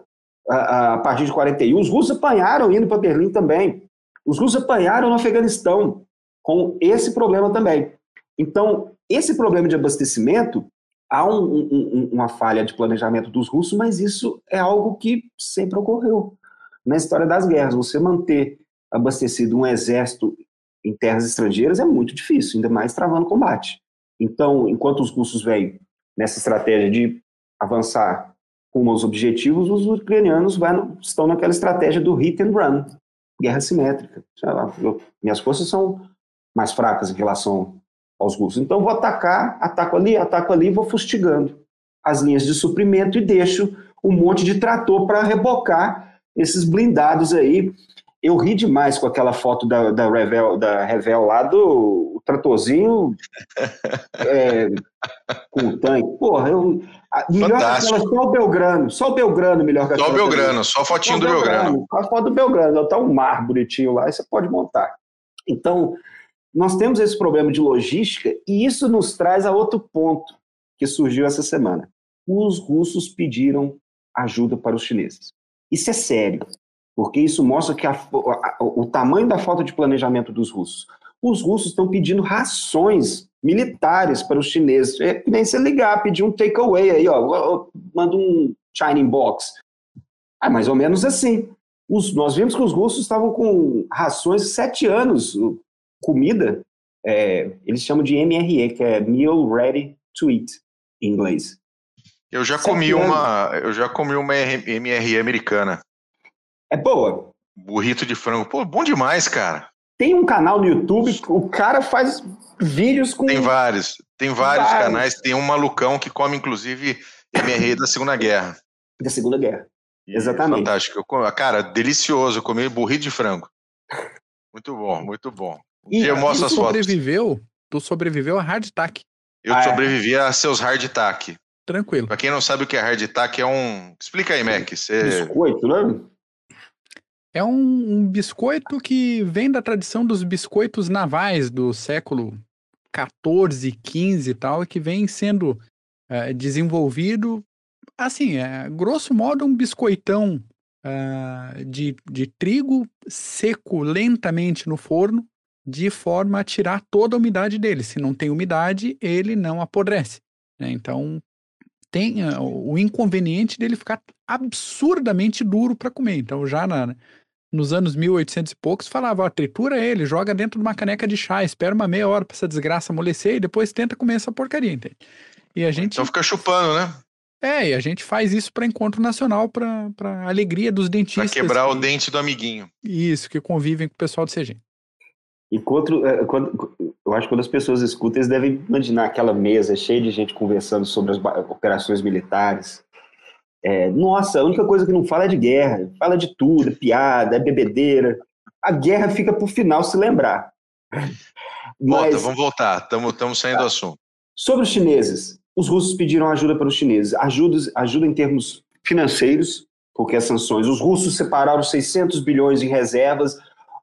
a, a partir de 41, os russos apanharam indo para Berlim também. Os russos apanharam no Afeganistão com esse problema também. Então, esse problema de abastecimento, há um, um, uma falha de planejamento dos russos, mas isso é algo que sempre ocorreu na história das guerras. Você manter abastecido um exército em terras estrangeiras é muito difícil, ainda mais travando combate. Então, enquanto os russos vêm nessa estratégia de avançar com os objetivos, os ucranianos estão naquela estratégia do hit and run, guerra simétrica. Lá, eu, minhas forças são mais fracas em relação aos russos. Então, vou atacar, ataco ali, ataco ali, vou fustigando as linhas de suprimento e deixo um monte de trator para rebocar esses blindados aí. Eu ri demais com aquela foto da, da, Revel, da Revel lá do tratorzinho é, com o tanque. Porra, eu, melhor Fantástico. só o Belgrano, só o Belgrano melhor que Só o Belgrano, só a fotinho só do Belgrano. Belgrano. A foto do Belgrano, tá um mar bonitinho lá, e você pode montar. Então, nós temos esse problema de logística e isso nos traz a outro ponto que surgiu essa semana. Os russos pediram ajuda para os chineses. Isso é sério, porque isso mostra que a, a, o tamanho da falta de planejamento dos russos. Os russos estão pedindo rações militares para os chineses. É que nem você ligar, pedir um takeaway aí, ó, manda um China box. É mais ou menos assim. Os, nós vimos que os russos estavam com rações de sete anos comida, é, eles chamam de MRE, que é Meal Ready to Eat, em inglês. Eu já comi uma, eu já comi uma MRE americana. É boa. Burrito de frango, pô, bom demais, cara. Tem um canal no YouTube, o cara faz vídeos com. Tem vários, tem vários, vários. canais. Tem um malucão que come, inclusive, MRE da Segunda Guerra. Da Segunda Guerra. Exatamente. Fantástico. Cara, delicioso. Eu comi burrito de frango. Muito bom, muito bom. Um dia eu mostro as sobreviveu, fotos. Tu sobreviveu a hard attack. Eu ah, é? sobrevivi é? a seus hard attack. Tranquilo. Pra quem não sabe o que é hard attack, é um. Explica aí, Mac. Você... Biscoito, né? É um, um, biscoito que vem da tradição dos biscoitos navais do século 14, 15 e tal, e que vem sendo é, desenvolvido, assim, é, grosso modo, um biscoitão uh, de, de trigo seco lentamente no forno, de forma a tirar toda a umidade dele. Se não tem umidade, ele não apodrece. Né? Então, tem uh, o inconveniente dele ficar absurdamente duro para comer. Então, já na, nos anos 1800 e poucos, falava, ó, tritura ele, joga dentro de uma caneca de chá, espera uma meia hora para essa desgraça amolecer e depois tenta comer essa porcaria, entende? E a gente... Então fica chupando, né? É, e a gente faz isso para encontro nacional, para alegria dos dentistas. Para quebrar que... o dente do amiguinho. Isso, que convivem com o pessoal do CG. Enquanto, é, quando, eu acho que quando as pessoas escutam, eles devem imaginar aquela mesa cheia de gente conversando sobre as operações militares. É, nossa, a única coisa que não fala é de guerra, fala de tudo, é piada, é bebedeira. A guerra fica por final se lembrar. Volta, Mas, vamos voltar, estamos saindo tá. do assunto. Sobre os chineses, os russos pediram ajuda para os chineses, ajuda, ajuda em termos financeiros, porque as sanções, os russos separaram 600 bilhões em reservas,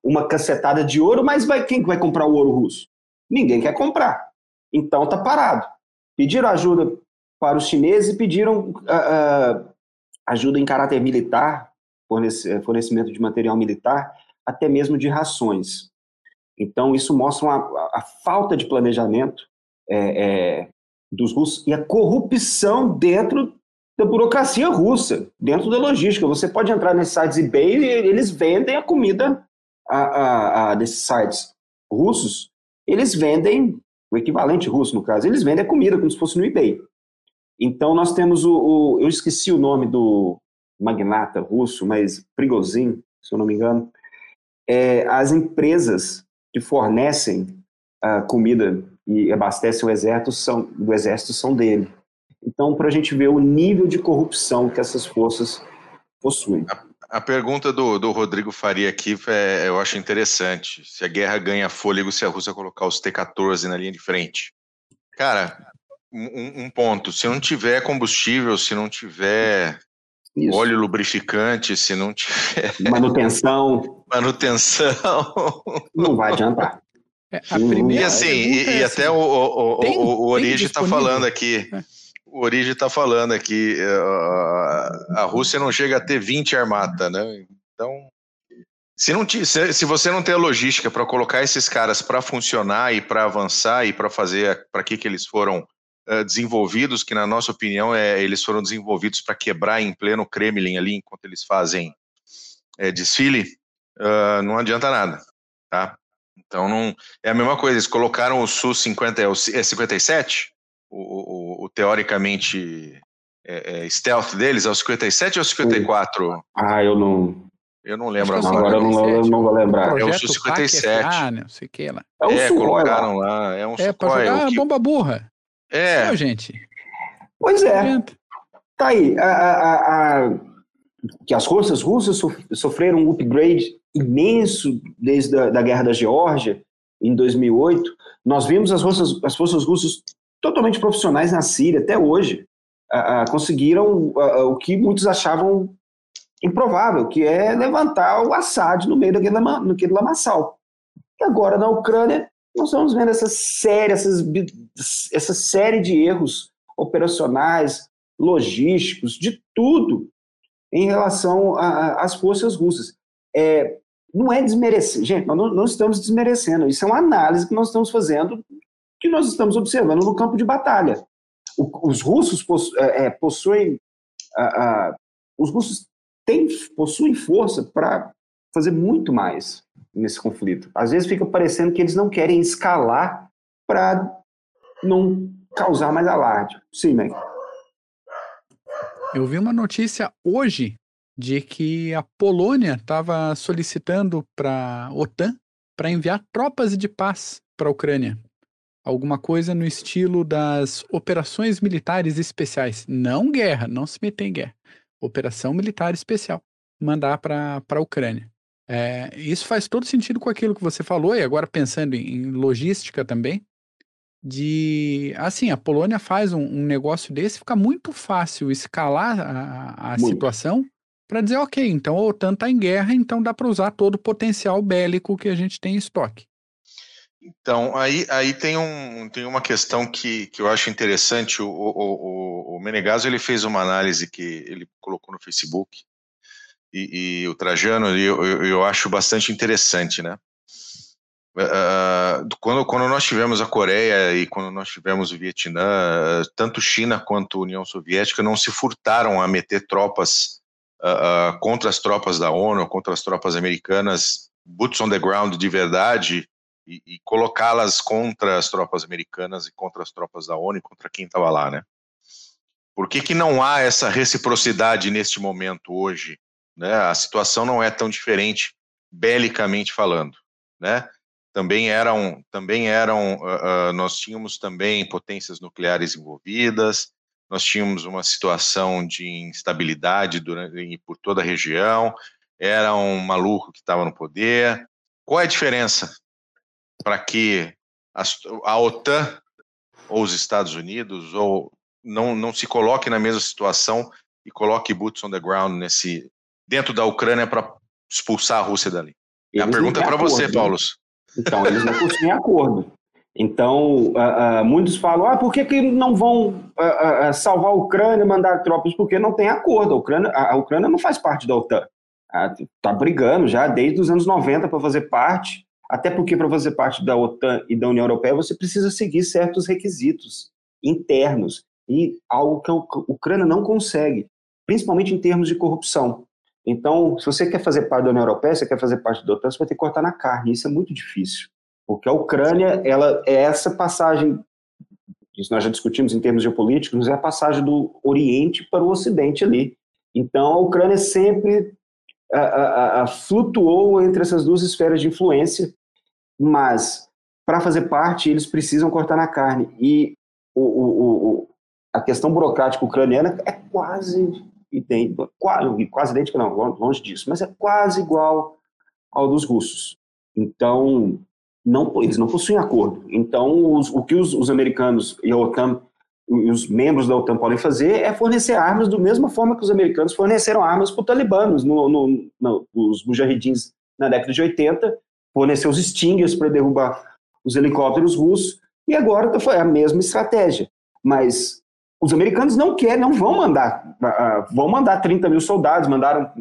uma cacetada de ouro, mas vai, quem vai comprar o ouro russo? Ninguém quer comprar. Então tá parado. Pediram ajuda para os chineses e pediram uh, uh, ajuda em caráter militar, fornecimento de material militar, até mesmo de rações. Então isso mostra uma, a falta de planejamento é, é, dos russos e a corrupção dentro da burocracia russa, dentro da logística. Você pode entrar nesses sites eBay e eles vendem a comida a, a, a desses sites russos, eles vendem, o equivalente russo no caso, eles vendem a comida como se fosse no eBay. Então nós temos o, o eu esqueci o nome do magnata russo, mas Prigozhin, se eu não me engano, é, as empresas que fornecem a comida e abastecem o exército são, o exército são dele. Então, para a gente ver o nível de corrupção que essas forças possuem. A pergunta do, do Rodrigo Faria aqui é, eu acho interessante. Se a guerra ganha fôlego se a Rússia colocar os T-14 na linha de frente. Cara, um, um, ponto. Se não tiver combustível, se não tiver Isso. óleo lubrificante, se não tiver. Manutenção. Manutenção. Não vai adiantar. É, a primeira e assim, e, é assim, até o, o, tem, o, o Origi está falando aqui. É. O Origi está falando aqui. Uh, a Rússia não chega a ter 20 armata, né? Então. Se, não se, se você não tem a logística para colocar esses caras para funcionar e para avançar e para fazer para que, que eles foram uh, desenvolvidos, que na nossa opinião é, eles foram desenvolvidos para quebrar em pleno Kremlin ali enquanto eles fazem é, desfile, uh, não adianta nada, tá? Então não é a mesma coisa. Eles colocaram o Su 50 é 57, o, o, o teoricamente é, é, stealth deles é o 57 ou o 54? Ah, eu não. Eu não lembro agora. Agora eu não, eu não vou lembrar. É o Su 57. Ah, não sei que lá. É, o é colocaram lá. lá. É um é, jogar que... bomba burra. É. Não, gente. Pois é. Tá aí. A, a, a, que as forças russas sofreram um upgrade imenso desde a da guerra da Geórgia, em 2008. Nós vimos as forças, as forças russas totalmente profissionais na Síria, até hoje. conseguiram o que muitos achavam improvável, que é levantar o Assad no meio daquele, daquele lamaçal. E agora na Ucrânia, nós estamos vendo essa série, essas, essa série de erros operacionais, logísticos, de tudo em relação às forças russas. É, não é desmerecer, gente, nós não, não, estamos desmerecendo, isso é uma análise que nós estamos fazendo, que nós estamos observando no campo de batalha. O, os russos possu, é, é possuem, os russos têm, possuem força para fazer muito mais nesse conflito. Às vezes fica parecendo que eles não querem escalar para não causar mais alarde. Sim, Meg. Eu vi uma notícia hoje de que a Polônia estava solicitando para a OTAN para enviar tropas de paz para a Ucrânia. Alguma coisa no estilo das operações militares especiais. Não guerra, não se meter em guerra. Operação militar especial. Mandar para a Ucrânia. É, isso faz todo sentido com aquilo que você falou, e agora pensando em, em logística também, de assim, a Polônia faz um, um, negócio desse, fica muito fácil escalar a, a situação para dizer, ok, então a OTAN está em guerra, então dá para usar todo o potencial bélico que a gente tem em estoque. Então, aí, aí tem, um, tem uma questão que, que eu acho interessante. O, o, o, o Menegaso ele fez uma análise que ele colocou no Facebook, e, e o Trajano eu, eu, eu, acho bastante interessante, né? Uh, quando, quando nós tivemos a Coreia e quando nós tivemos o Vietnã, tanto China quanto União Soviética não se furtaram a meter tropas uh, uh, contra as tropas da ONU, contra as tropas americanas, boots on the ground de verdade, e, e colocá-las contra as tropas americanas e contra as tropas da ONU e contra quem estava lá, né? Por que, que não há essa reciprocidade neste momento hoje? Né? A situação não é tão diferente, belicamente falando. Né? Também eram, também eram uh, uh, nós tínhamos também potências nucleares envolvidas, nós tínhamos uma situação de instabilidade durante, por toda a região, era um maluco que estava no poder. Qual é a diferença para que a, a OTAN ou os Estados Unidos ou não, não se coloque na mesma situação e coloque boots on the ground nesse, dentro da Ucrânia para expulsar a Rússia dali? Eles a pergunta é para você, né? Paulo. Então, eles não possuem acordo. Então, uh, uh, muitos falam, ah, por que, que não vão uh, salvar a Ucrânia, mandar tropas? Porque não tem acordo. A Ucrânia, a, Ucrânia não faz parte da OTAN. Está brigando já desde os anos 90 para fazer parte, até porque para fazer parte da OTAN e da União Europeia você precisa seguir certos requisitos internos, e algo que a Ucrânia não consegue, principalmente em termos de corrupção. Então, se você quer fazer parte da União Europeia, você quer fazer parte da OTAN, você vai ter que cortar na carne. Isso é muito difícil, porque a Ucrânia, ela é essa passagem, isso nós já discutimos em termos geopolíticos, é a passagem do Oriente para o Ocidente ali. Então, a Ucrânia sempre a, a, a, flutuou entre essas duas esferas de influência, mas para fazer parte, eles precisam cortar na carne. E o, o, o, a questão burocrática ucraniana é quase idêntico, quase, quase idêntico não, longe disso, mas é quase igual ao dos russos. Então, não, eles não possuem acordo. Então, os, o que os, os, americanos e a OTAN os membros da OTAN podem fazer é fornecer armas da mesma forma que os americanos forneceram armas para os talibanos, no, no, no, os mujahidins na década de 80, forneceu os Stingers para derrubar os helicópteros russos, e agora foi a mesma estratégia. Mas os americanos não querem, não vão mandar, uh, vão mandar 30 mil soldados, mandaram,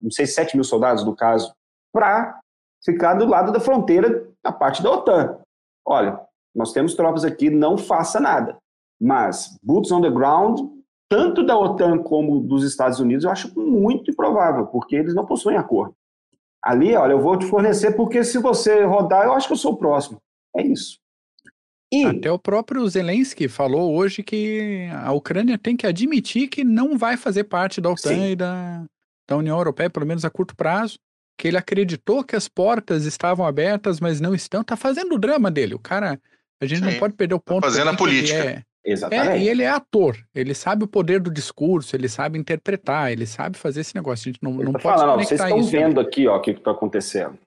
não sei, 7 mil soldados no caso, para ficar do lado da fronteira, a parte da OTAN. Olha, nós temos tropas aqui, não faça nada. Mas boots on the ground, tanto da OTAN como dos Estados Unidos, eu acho muito improvável, porque eles não possuem acordo. Ali, olha, eu vou te fornecer porque se você rodar, eu acho que eu sou o próximo. É isso. E... Até o próprio Zelensky falou hoje que a Ucrânia tem que admitir que não vai fazer parte da OTAN Sim. e da, da União Europeia, pelo menos a curto prazo, que ele acreditou que as portas estavam abertas, mas não estão. Tá fazendo o drama dele. O cara, a gente Sim. não pode perder o tá ponto. Tá fazendo a política. É, Exatamente. É, e ele é ator, ele sabe o poder do discurso, ele sabe interpretar, ele sabe fazer esse negócio. A gente não, não tá pode falando, Vocês estão vendo aqui ó, o que está acontecendo.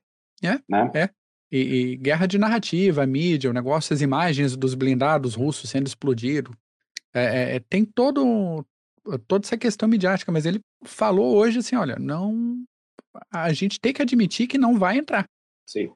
É, né? é. E, e, guerra de narrativa, mídia, o negócio, as imagens dos blindados russos sendo explodidos. É, é, é, tem todo, toda essa questão midiática, mas ele falou hoje assim: olha, não. A gente tem que admitir que não vai entrar. Sim.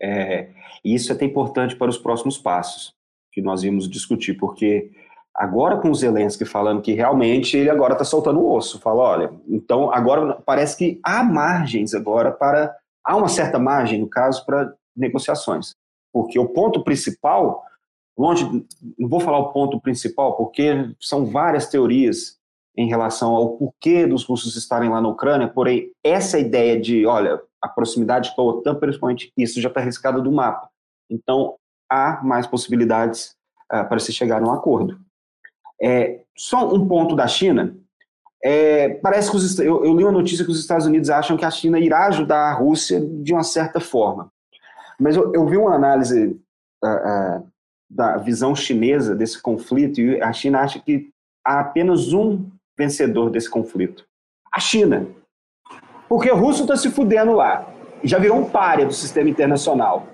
É, isso é até importante para os próximos passos que nós íamos discutir, porque agora com o Zelensky falando que realmente ele agora está soltando o osso, fala, olha, então agora parece que há margens agora para, há uma certa margem, no caso, para negociações, porque o ponto principal, longe, não vou falar o ponto principal, porque são várias teorias em relação ao porquê dos russos estarem lá na Ucrânia, porém, essa ideia de, olha, a proximidade com a OTAN, principalmente isso já está arriscado do mapa. Então, há mais possibilidades uh, para se chegar a um acordo. É, só um ponto da China. É, parece que os, eu, eu, li uma notícia que os Estados Unidos acham que a China irá ajudar a Rússia de uma certa forma. Mas eu, eu vi uma análise uh, uh, da visão chinesa desse conflito e a China acha que há apenas um vencedor desse conflito: a China. Porque o russo está se fudendo lá. Já virou um páreo do sistema internacional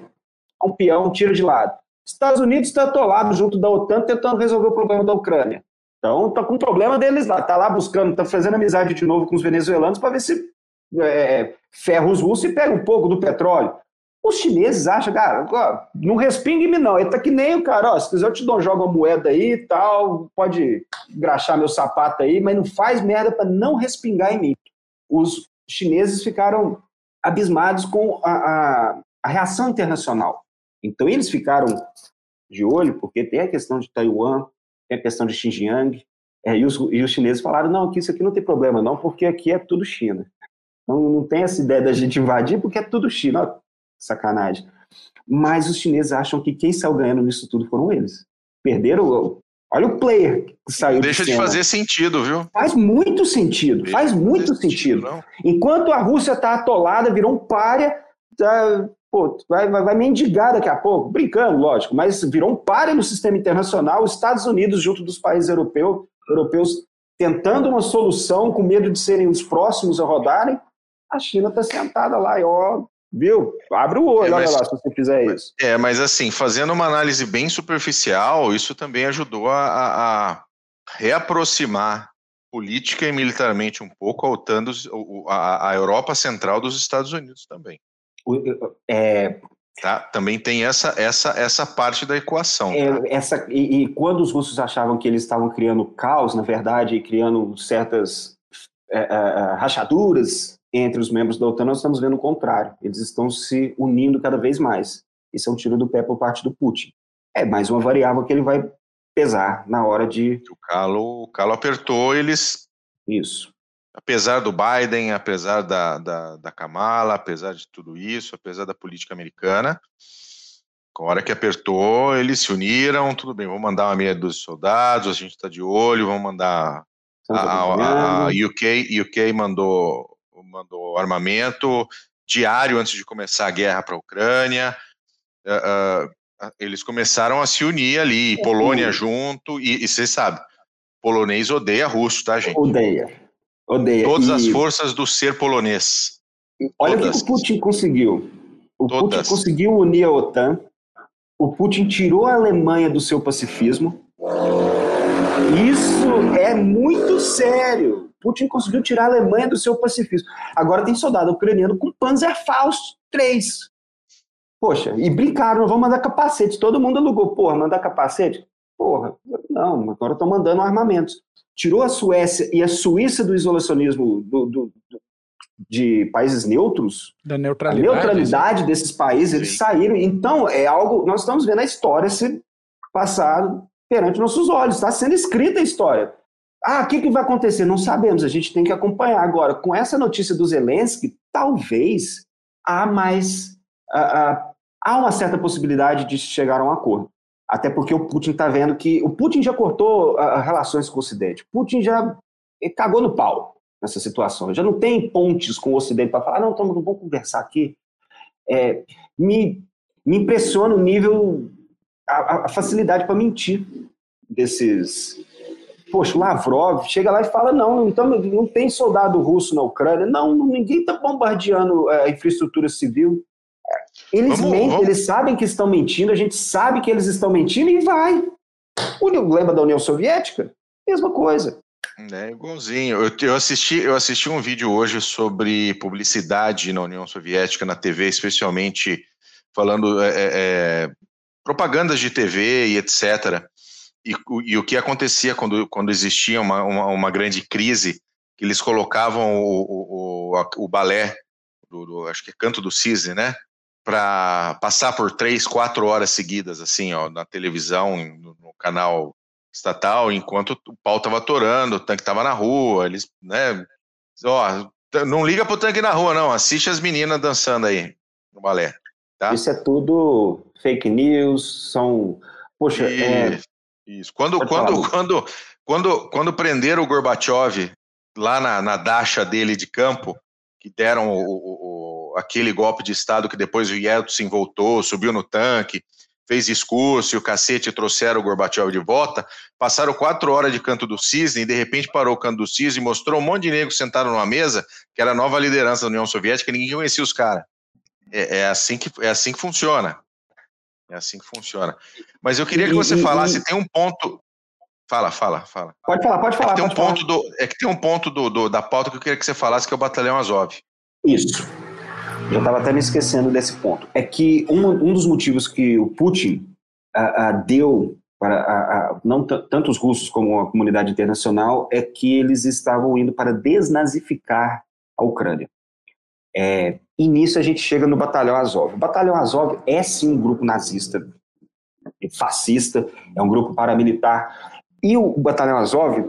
um peão, tira de lado. Estados Unidos está atolado junto da OTAN tentando resolver o problema da Ucrânia. Então, está com problema deles lá. Está lá buscando, está fazendo amizade de novo com os venezuelanos para ver se é, ferra os russos e pega um pouco do petróleo. Os chineses acham, cara, ó, não respingue-me não. Ele tá que nem o cara, ó, se quiser eu te dou, jogo uma moeda aí e tal, pode graxar meu sapato aí, mas não faz merda para não respingar em mim. Os chineses ficaram abismados com a, a, a reação internacional. Então, eles ficaram de olho, porque tem a questão de Taiwan, tem a questão de Xinjiang, é, e, os, e, os, chineses falaram, não, que isso aqui não tem problema não, porque aqui é tudo China. Não, não tem essa ideia da gente invadir, porque é tudo China. Sacanagem. Mas os chineses acham que quem saiu ganhando nisso tudo foram eles. Perderam. Olha o player que saiu. Deixa de, de fazer sentido, viu? Faz muito sentido. Deixa faz muito sentido. sentido Enquanto a Rússia está atolada, virou um párea, tá, pô, vai, vai, vai mendigar daqui a pouco, brincando, lógico, mas virou um páreo no sistema internacional, os Estados Unidos, junto dos países europeu, europeus, tentando uma solução, com medo de serem os próximos a rodarem, a China está sentada lá e, ó, viu? Abre o olho, é, mas, olha lá, se você fizer isso. É, mas assim, fazendo uma análise bem superficial, isso também ajudou a, a reaproximar política e militarmente um pouco a OTAN, dos, a, a Europa Central dos Estados Unidos também. É, tá? Também tem essa, essa, essa parte da equação. É, tá? essa, e, e, quando os russos achavam que eles estavam criando caos, na verdade, criando certas é, é, é, rachaduras entre os membros da OTAN, nós estamos vendo o contrário. Eles estão se unindo cada vez mais. Isso é um tiro do pé por parte do Putin. É mais uma variável que ele vai pesar na hora de. O calo, o calo apertou, eles. Isso apesar do Biden, apesar da, da, da Kamala, apesar de tudo isso, apesar da política americana, a hora que apertou, eles se uniram, tudo bem, vamos mandar uma meia dúzia de soldados, a gente está de olho, vamos mandar a, a, a, UK, UK mandou, mandou armamento diário antes de começar a guerra para a Ucrânia, uh, uh, eles começaram a se unir ali, Polônia junto, e, e você sabe, polonês odeia russo, tá, gente? Odeia. Odeia. Todas e... as forças do ser polonês. Olha o que o Putin conseguiu. O Todas. Putin conseguiu unir a OTAN. O Putin tirou a Alemanha do seu pacifismo. Isso é muito sério. Putin conseguiu tirar a Alemanha do seu pacifismo. Agora tem soldado ucraniano com Panzerfaust 3. Poxa, e brincaram, vão mandar capacete. Todo mundo alugou. Porra, mandar capacete? Porra, não, agora estão mandando armamentos. Tirou a Suécia e a Suíça do isolacionismo do, do, do de países neutros. Da neutralidade. A neutralidade né? desses países, eles saíram. Então, é algo. Nós estamos vendo a história ser passada perante nossos olhos. Está sendo escrita a história. Ah, o que, que vai acontecer? Não sabemos, a gente tem que acompanhar. Agora, com essa notícia do Zelensky, talvez há mais. há uma certa possibilidade de chegar a um acordo. Até porque o Putin está vendo que. O Putin já cortou relações com o Ocidente. Putin já cagou no pau nessa situação. Já não tem pontes com o Ocidente para falar, não, então, vamos conversar aqui. É, me, me impressiona o nível, a, a facilidade para mentir desses poxa, Lavrov chega lá e fala: não, então não tem soldado russo na Ucrânia, não, ninguém está bombardeando é, a infraestrutura civil. Eles vamos, mentem, vamos. eles sabem que estão mentindo, a gente sabe que eles estão mentindo e vai. O lembra da União Soviética? Mesma coisa. É igualzinho. Eu, eu, assisti, eu assisti um vídeo hoje sobre publicidade na União Soviética, na TV, especialmente falando é, é, é propagandas de TV e etc. E, e, o que acontecia quando, quando existia uma, uma, uma grande crise, que eles colocavam o, o, o, o balé, do, do, acho que é Canto do Cisne, né? Para passar por três, quatro horas seguidas, assim, ó, na televisão, no, no canal estatal, enquanto o pau estava atorando, o tanque estava na rua, eles, né? Ó, não liga pro tanque na rua, não. Assiste as meninas dançando aí no balé. Tá? Isso é tudo fake news, são. Poxa, é, isso. Quando, quando, quando, quando, quando prenderam o Gorbachev lá na, na dacha dele de campo, que deram o, o, aquele golpe de Estado que depois o Yeltsin voltou, subiu no tanque, fez discurso e o cacete trouxeram o Gorbachev de volta, passaram quatro horas de canto do cisne e de repente parou o canto do cisne e mostrou um monte de negros sentados numa mesa, que era a nova liderança da União Soviética, ninguém conhecia os caras. É, é, assim que, é assim que funciona. É assim que funciona. Mas eu queria que você falasse, tem um ponto. Fala, fala, fala. Pode falar, pode falar. É que tem, um ponto, do, é que tem um ponto do, do, da pauta que eu queria que você falasse, que é o Batalhão Azov. Isso. Eu estava até me esquecendo desse ponto. É que um, um dos motivos que o Putin deu para não tanto os russos como a comunidade internacional é que eles estavam indo para desnazificar a Ucrânia. É, e nisso a gente chega no Batalhão Azov. O Batalhão Azov é sim um grupo nazista, fascista, é um grupo paramilitar. E o Batalhão Azov,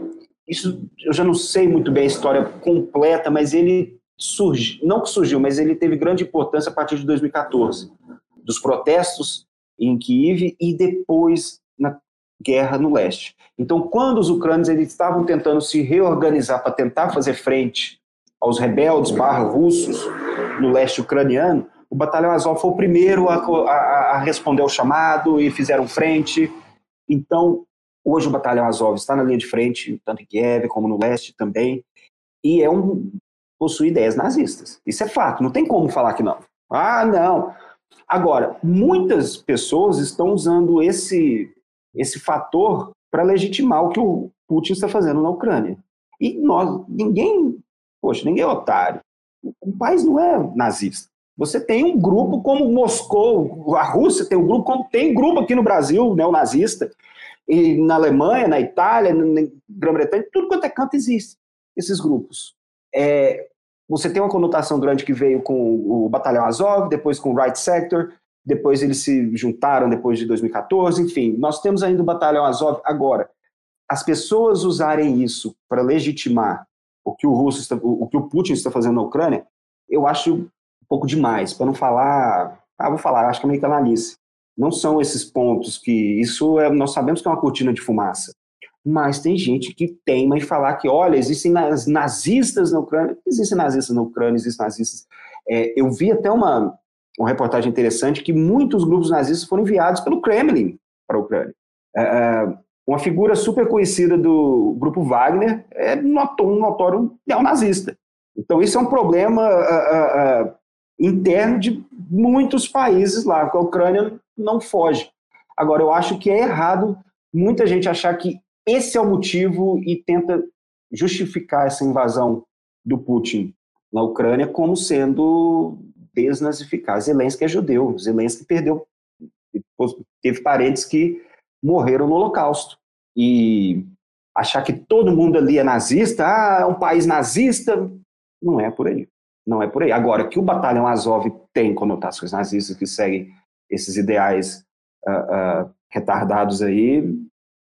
isso eu já não sei muito bem a história completa, mas ele surgiu, não que surgiu, mas ele teve grande importância a partir de 2014, dos protestos em Kiev e depois na guerra no leste. Então, quando os ucranianos eles estavam tentando se reorganizar para tentar fazer frente aos rebeldes barra russos no leste ucraniano, o Batalhão Azov foi o primeiro a, a, a responder ao chamado e fizeram frente. Então, hoje o Batalhão Azov está na linha de frente, tanto em Kiev como no leste também, e é um possui ideias nazistas. Isso é fato, não tem como falar que não. Ah, não. Agora, muitas pessoas estão usando esse esse fator para legitimar o que o Putin está fazendo na Ucrânia. E nós, ninguém, poxa, ninguém é otário. O país não é nazista. Você tem um grupo como Moscou, a Rússia tem um grupo como tem grupo aqui no Brasil, neonazista, e na Alemanha, na Itália, na Grã-Bretanha, tudo quanto é canto existe esses grupos. É, você tem uma conotação grande que veio com o Batalhão Azov, depois com o Right Sector, depois eles se juntaram depois de 2014, enfim, nós temos ainda o Batalhão Azov. Agora, as pessoas usarem isso para legitimar o que o russo está, o que o Putin está fazendo na Ucrânia, eu acho um pouco demais, para não falar, ah, vou falar, acho que é meio canalice. Não são esses pontos que isso é, nós sabemos que é uma cortina de fumaça. Mas tem gente que teima em falar que, olha, existem nazistas na Ucrânia. Existem nazistas na Ucrânia, existem nazistas. É, eu vi até uma, uma reportagem interessante que muitos grupos nazistas foram enviados pelo Kremlin para a Ucrânia. É, é uma figura super conhecida do grupo Wagner é um notório neonazista. Então, isso é um problema uh, uh, interno de muitos países lá, que a Ucrânia não foge. Agora, eu acho que é errado muita gente achar que esse é o motivo e tenta justificar essa invasão do Putin na Ucrânia como sendo desnazificar. Zelensky é judeu, Zelensky perdeu, teve parentes que morreram no Holocausto. E achar que todo mundo ali é nazista, ah, é um país nazista, não é por aí. Não é por aí. Agora, que o Batalhão Azov tem conotações nazistas que seguem esses ideais uh, uh, retardados aí,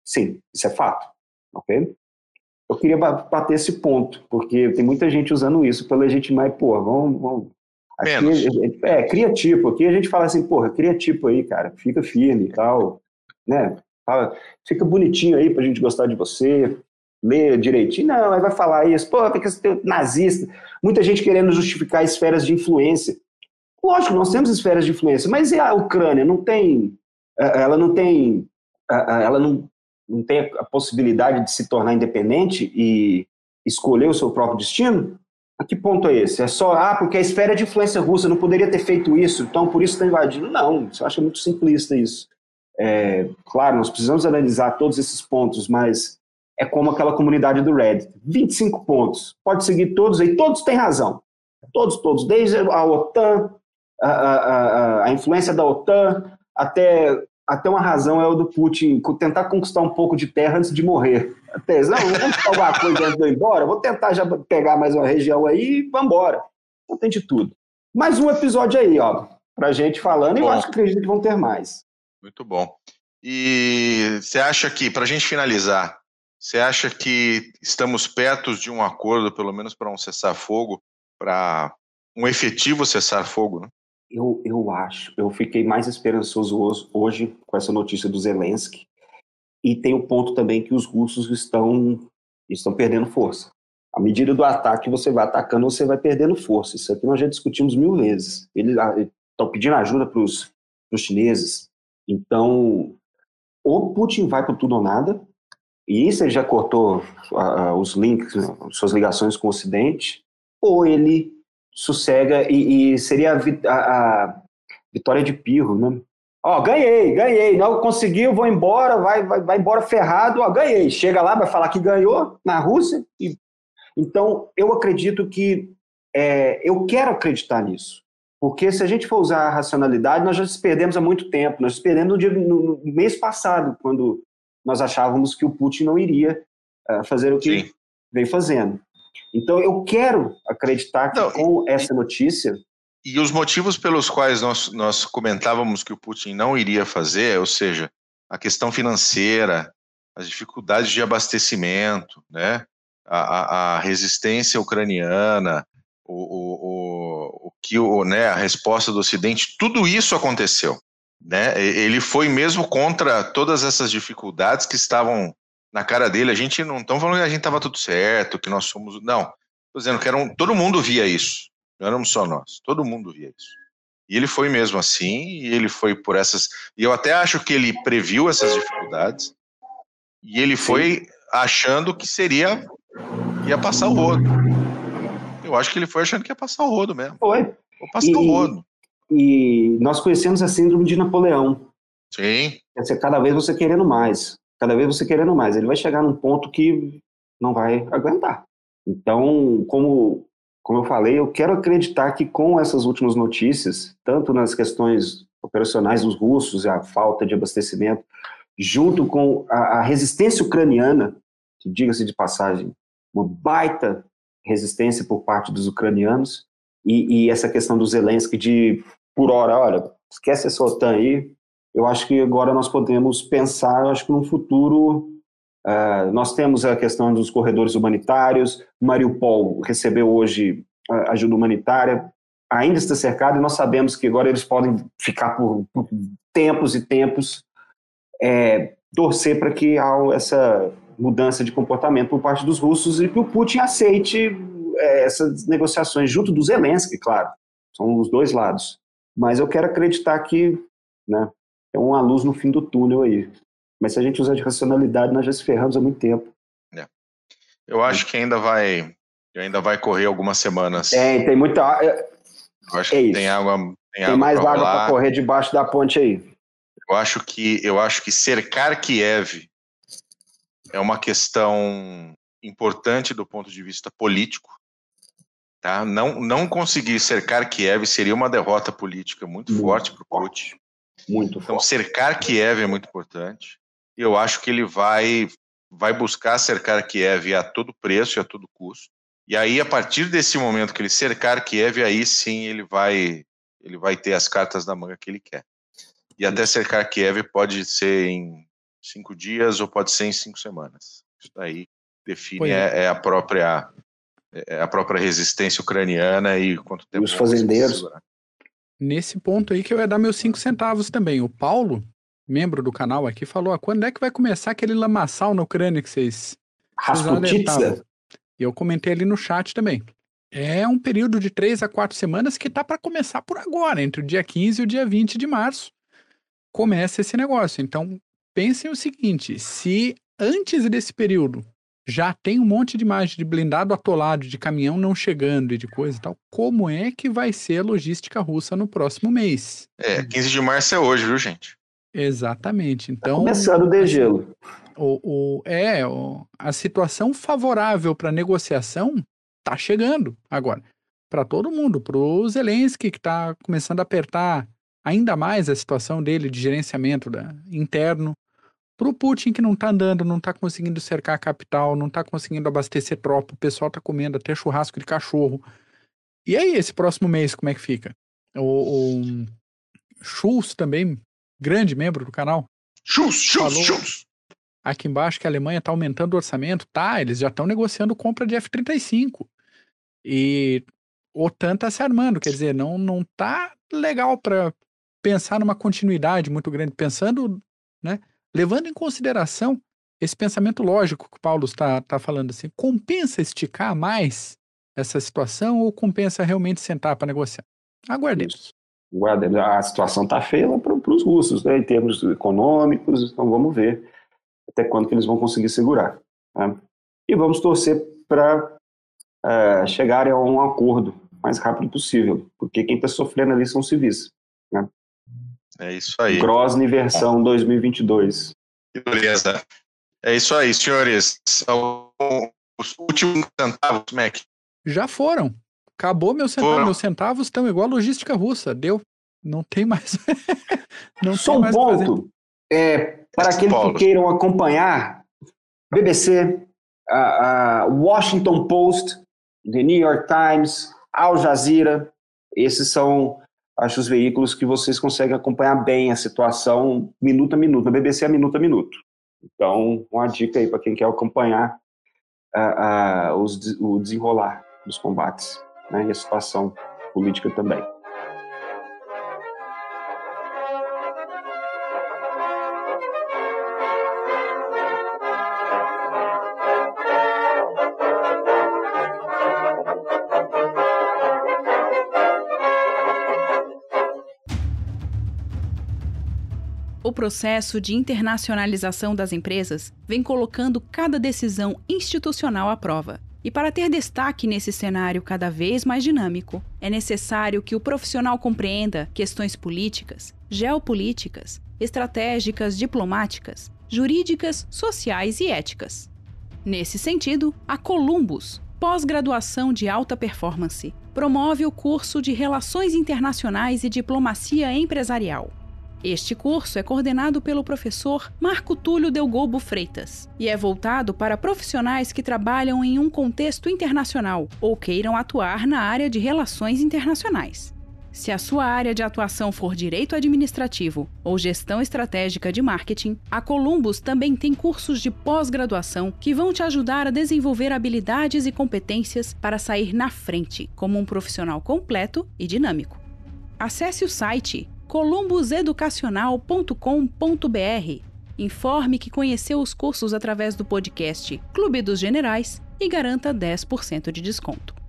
sim, isso é fato, ok? Eu queria bater esse ponto, porque tem muita gente usando isso para legitimar, pô, vamos, vamos Aqui, é, é, cria tipo. Aqui a gente fala assim, porra, cria tipo aí, cara. Fica firme e tal. Né? Fala, fica bonitinho aí pra gente gostar de você. Lê direitinho. Não, aí vai falar isso. Pô, você tem nazista. Muita gente querendo justificar esferas de influência. Lógico, nós temos esferas de influência, mas e a Ucrânia? Não tem. É, ela não tem. É, ela não, não tem a possibilidade de se tornar independente e escolher o seu próprio destino? A que ponto é esse? É só, ah, porque a esfera de influência russa não poderia ter feito isso, então por isso está invadindo. Não, eu acho muito simplista isso. É, claro, nós precisamos analisar todos esses pontos, mas é como aquela comunidade do Reddit. 25 pontos. Pode seguir todos aí, todos têm razão. Todos, todos. Desde a OTAN, a, a, a, a influência da OTAN, até até uma razão é o do Putin tentar conquistar um pouco de terra antes de morrer. Até, não, vou conquistar alguma coisa antes de eu ir embora, vou tentar já pegar mais uma região aí e vambora. Então tem de tudo. Mais um episódio aí, ó, pra gente falando, e eu acho que acredito que vão ter mais. Muito bom. E você acha que, para a gente finalizar, você acha que estamos perto de um acordo, pelo menos para um cessar-fogo, para um efetivo cessar-fogo, né? Eu, eu acho, eu fiquei mais esperançoso hoje com essa notícia do Zelensky. E tem o ponto também que os russos estão, estão perdendo força. À medida do ataque, você vai atacando, você vai perdendo força. Isso aqui nós já discutimos mil vezes. Eles estão pedindo ajuda para os chineses. Então, ou Putin vai para tudo ou nada, e isso ele já cortou uh, os links, suas ligações com o Ocidente, ou ele sossega e, e seria a, a, a, vitória de Pirro, né? Ó, ganhei, ganhei, não conseguiu, vou embora, vai, vai, vai embora ferrado, ó, ganhei. Chega lá, vai falar que ganhou na Rússia. E... Então, eu acredito que, é, eu quero acreditar nisso. Porque se a gente for usar a racionalidade, nós já se perdemos há muito tempo. Nós perdemos no, dia, no, no mês passado, quando nós achávamos que o Putin não iria uh, fazer o que Sim. vem fazendo. Então, eu quero acreditar que não, com e, essa notícia. E os motivos pelos quais nós, nós comentávamos que o Putin não iria fazer, ou seja, a questão financeira, as dificuldades de abastecimento, né? a, a, a resistência ucraniana, o, o, o, o que o, né, a resposta do Ocidente, tudo isso aconteceu. Né? Ele foi mesmo contra todas essas dificuldades que estavam na cara dele. A gente não estamos falando que a gente estava tudo certo, que nós somos. Não. Estou dizendo que um, todo mundo via isso. Não éramos só nós. Todo mundo via isso. E ele foi mesmo assim, e ele foi por essas. E eu até acho que ele previu essas dificuldades. E ele foi achando que seria. ia passar o rodo. Eu acho que ele foi achando que ia passar o rodo mesmo. Foi. Vou passar e, o rodo. E nós conhecemos a síndrome de Napoleão. Sim. Quer dizer, cada vez você querendo mais cada vez você querendo mais. Ele vai chegar num ponto que não vai aguentar. Então, como, como eu falei, eu quero acreditar que com essas últimas notícias, tanto nas questões operacionais dos russos, a falta de abastecimento, junto com a, a resistência ucraniana, que diga-se de passagem, uma baita resistência por parte dos ucranianos, e, e essa questão do Zelensky de, por hora, olha, esquece essa OTAN aí, eu acho que agora nós podemos pensar, acho que no futuro, uh, nós temos a questão dos corredores humanitários, Mariupol recebeu hoje uh, ajuda humanitária, ainda está cercado e nós sabemos que agora eles podem ficar por, por tempos e tempos, é, torcer para que há essa mudança de comportamento por parte dos russos e que o Putin aceite é, essas negociações junto do Zelensky, claro, são os dois lados. Mas eu quero acreditar que né, é uma luz no fim do túnel aí. Mas se a gente usar de racionalidade, nós já se ferramos há muito tempo. É. Eu acho que ainda vai, ainda vai correr algumas semanas. Tem, tem muita. Eu acho é que tem água. Tem, tem água mais água para correr debaixo da ponte aí. Eu acho que eu acho que cercar Kiev é uma questão importante do ponto de vista político. Tá? Não, não conseguir cercar Kiev seria uma derrota política muito, muito forte para o Putin. Muito então, forte. cercar Kiev é muito importante. E eu acho que ele vai, vai buscar cercar Kiev a todo preço e a todo custo. E aí, a partir desse momento que ele cercar Kiev, aí sim ele vai, ele vai ter as cartas na manga que ele quer. E até cercar Kiev pode ser em cinco dias ou pode ser em cinco semanas. Isso daí define é. é. a própria é a própria resistência ucraniana e quanto tempo. E os fazendeiros. Nesse ponto aí que eu ia dar meus cinco centavos também. O Paulo, membro do canal aqui, falou: ah, quando é que vai começar aquele lamaçal na Ucrânia que vocês. Rasputitsa? E eu comentei ali no chat também. É um período de três a quatro semanas que tá para começar por agora, entre o dia 15 e o dia 20 de março. Começa esse negócio. Então, pensem o seguinte: se antes desse período já tem um monte de imagem de blindado atolado, de caminhão não chegando e de coisa e tal, como é que vai ser a logística russa no próximo mês? É, 15 de março é hoje, viu, gente? Exatamente. Tá então. Tá começando o degelo. O, o, é, o, a situação favorável para negociação tá chegando agora. Para todo mundo, para o Zelensky, que está começando a apertar ainda mais a situação dele de gerenciamento da, interno. Para o Putin, que não está andando, não está conseguindo cercar a capital, não está conseguindo abastecer tropa, o pessoal está comendo até churrasco de cachorro. E aí, esse próximo mês, como é que fica? O, o Schulz também, grande membro do canal. Schulz, Schulz, Schulz. Aqui embaixo que a Alemanha está aumentando o orçamento. Tá, eles já estão negociando compra de F-35. E a OTAN está se armando, quer dizer, não, não tá legal para pensar numa continuidade muito grande, pensando, né, levando em consideração esse pensamento lógico que o Paulo está, está falando assim, compensa esticar mais essa situação ou compensa realmente sentar para negociar? Aguardemos. Aguardemos. A situação está feia para os russos, né, em termos econômicos, então vamos ver até quando que eles vão conseguir segurar. Né? E vamos torcer para é, chegarem a um acordo o mais rápido possível, porque quem está sofrendo ali são civis. Né? É isso aí. Grosny versão 2022. Que beleza. É isso aí, senhores. Os últimos centavos, Mac. Já foram. Acabou meu centavo. Foram. Meus centavos estão igual a logística russa. Deu. Não tem mais. Não Só um ponto. É, para aqueles que queiram acompanhar, BBC, a, a Washington Post, The New York Times, Al Jazeera, esses são acho os veículos que vocês conseguem acompanhar bem a situação minuto a minuto. A BBC é minuto a minuto. Então, uma dica aí para quem quer acompanhar uh, uh, os, o desenrolar dos combates né, e a situação política também. O processo de internacionalização das empresas vem colocando cada decisão institucional à prova. E para ter destaque nesse cenário cada vez mais dinâmico, é necessário que o profissional compreenda questões políticas, geopolíticas, estratégicas, diplomáticas, jurídicas, sociais e éticas. Nesse sentido, a Columbus, pós-graduação de alta performance, promove o curso de Relações Internacionais e Diplomacia Empresarial este curso é coordenado pelo professor Marco Túlio Delgobo Freitas e é voltado para profissionais que trabalham em um contexto internacional ou queiram atuar na área de relações internacionais. Se a sua área de atuação for direito administrativo ou gestão estratégica de marketing, a Columbus também tem cursos de pós-graduação que vão te ajudar a desenvolver habilidades e competências para sair na frente como um profissional completo e dinâmico. Acesse o site columbuseducacional.com.br. Informe que conheceu os cursos através do podcast Clube dos Generais e garanta 10% de desconto.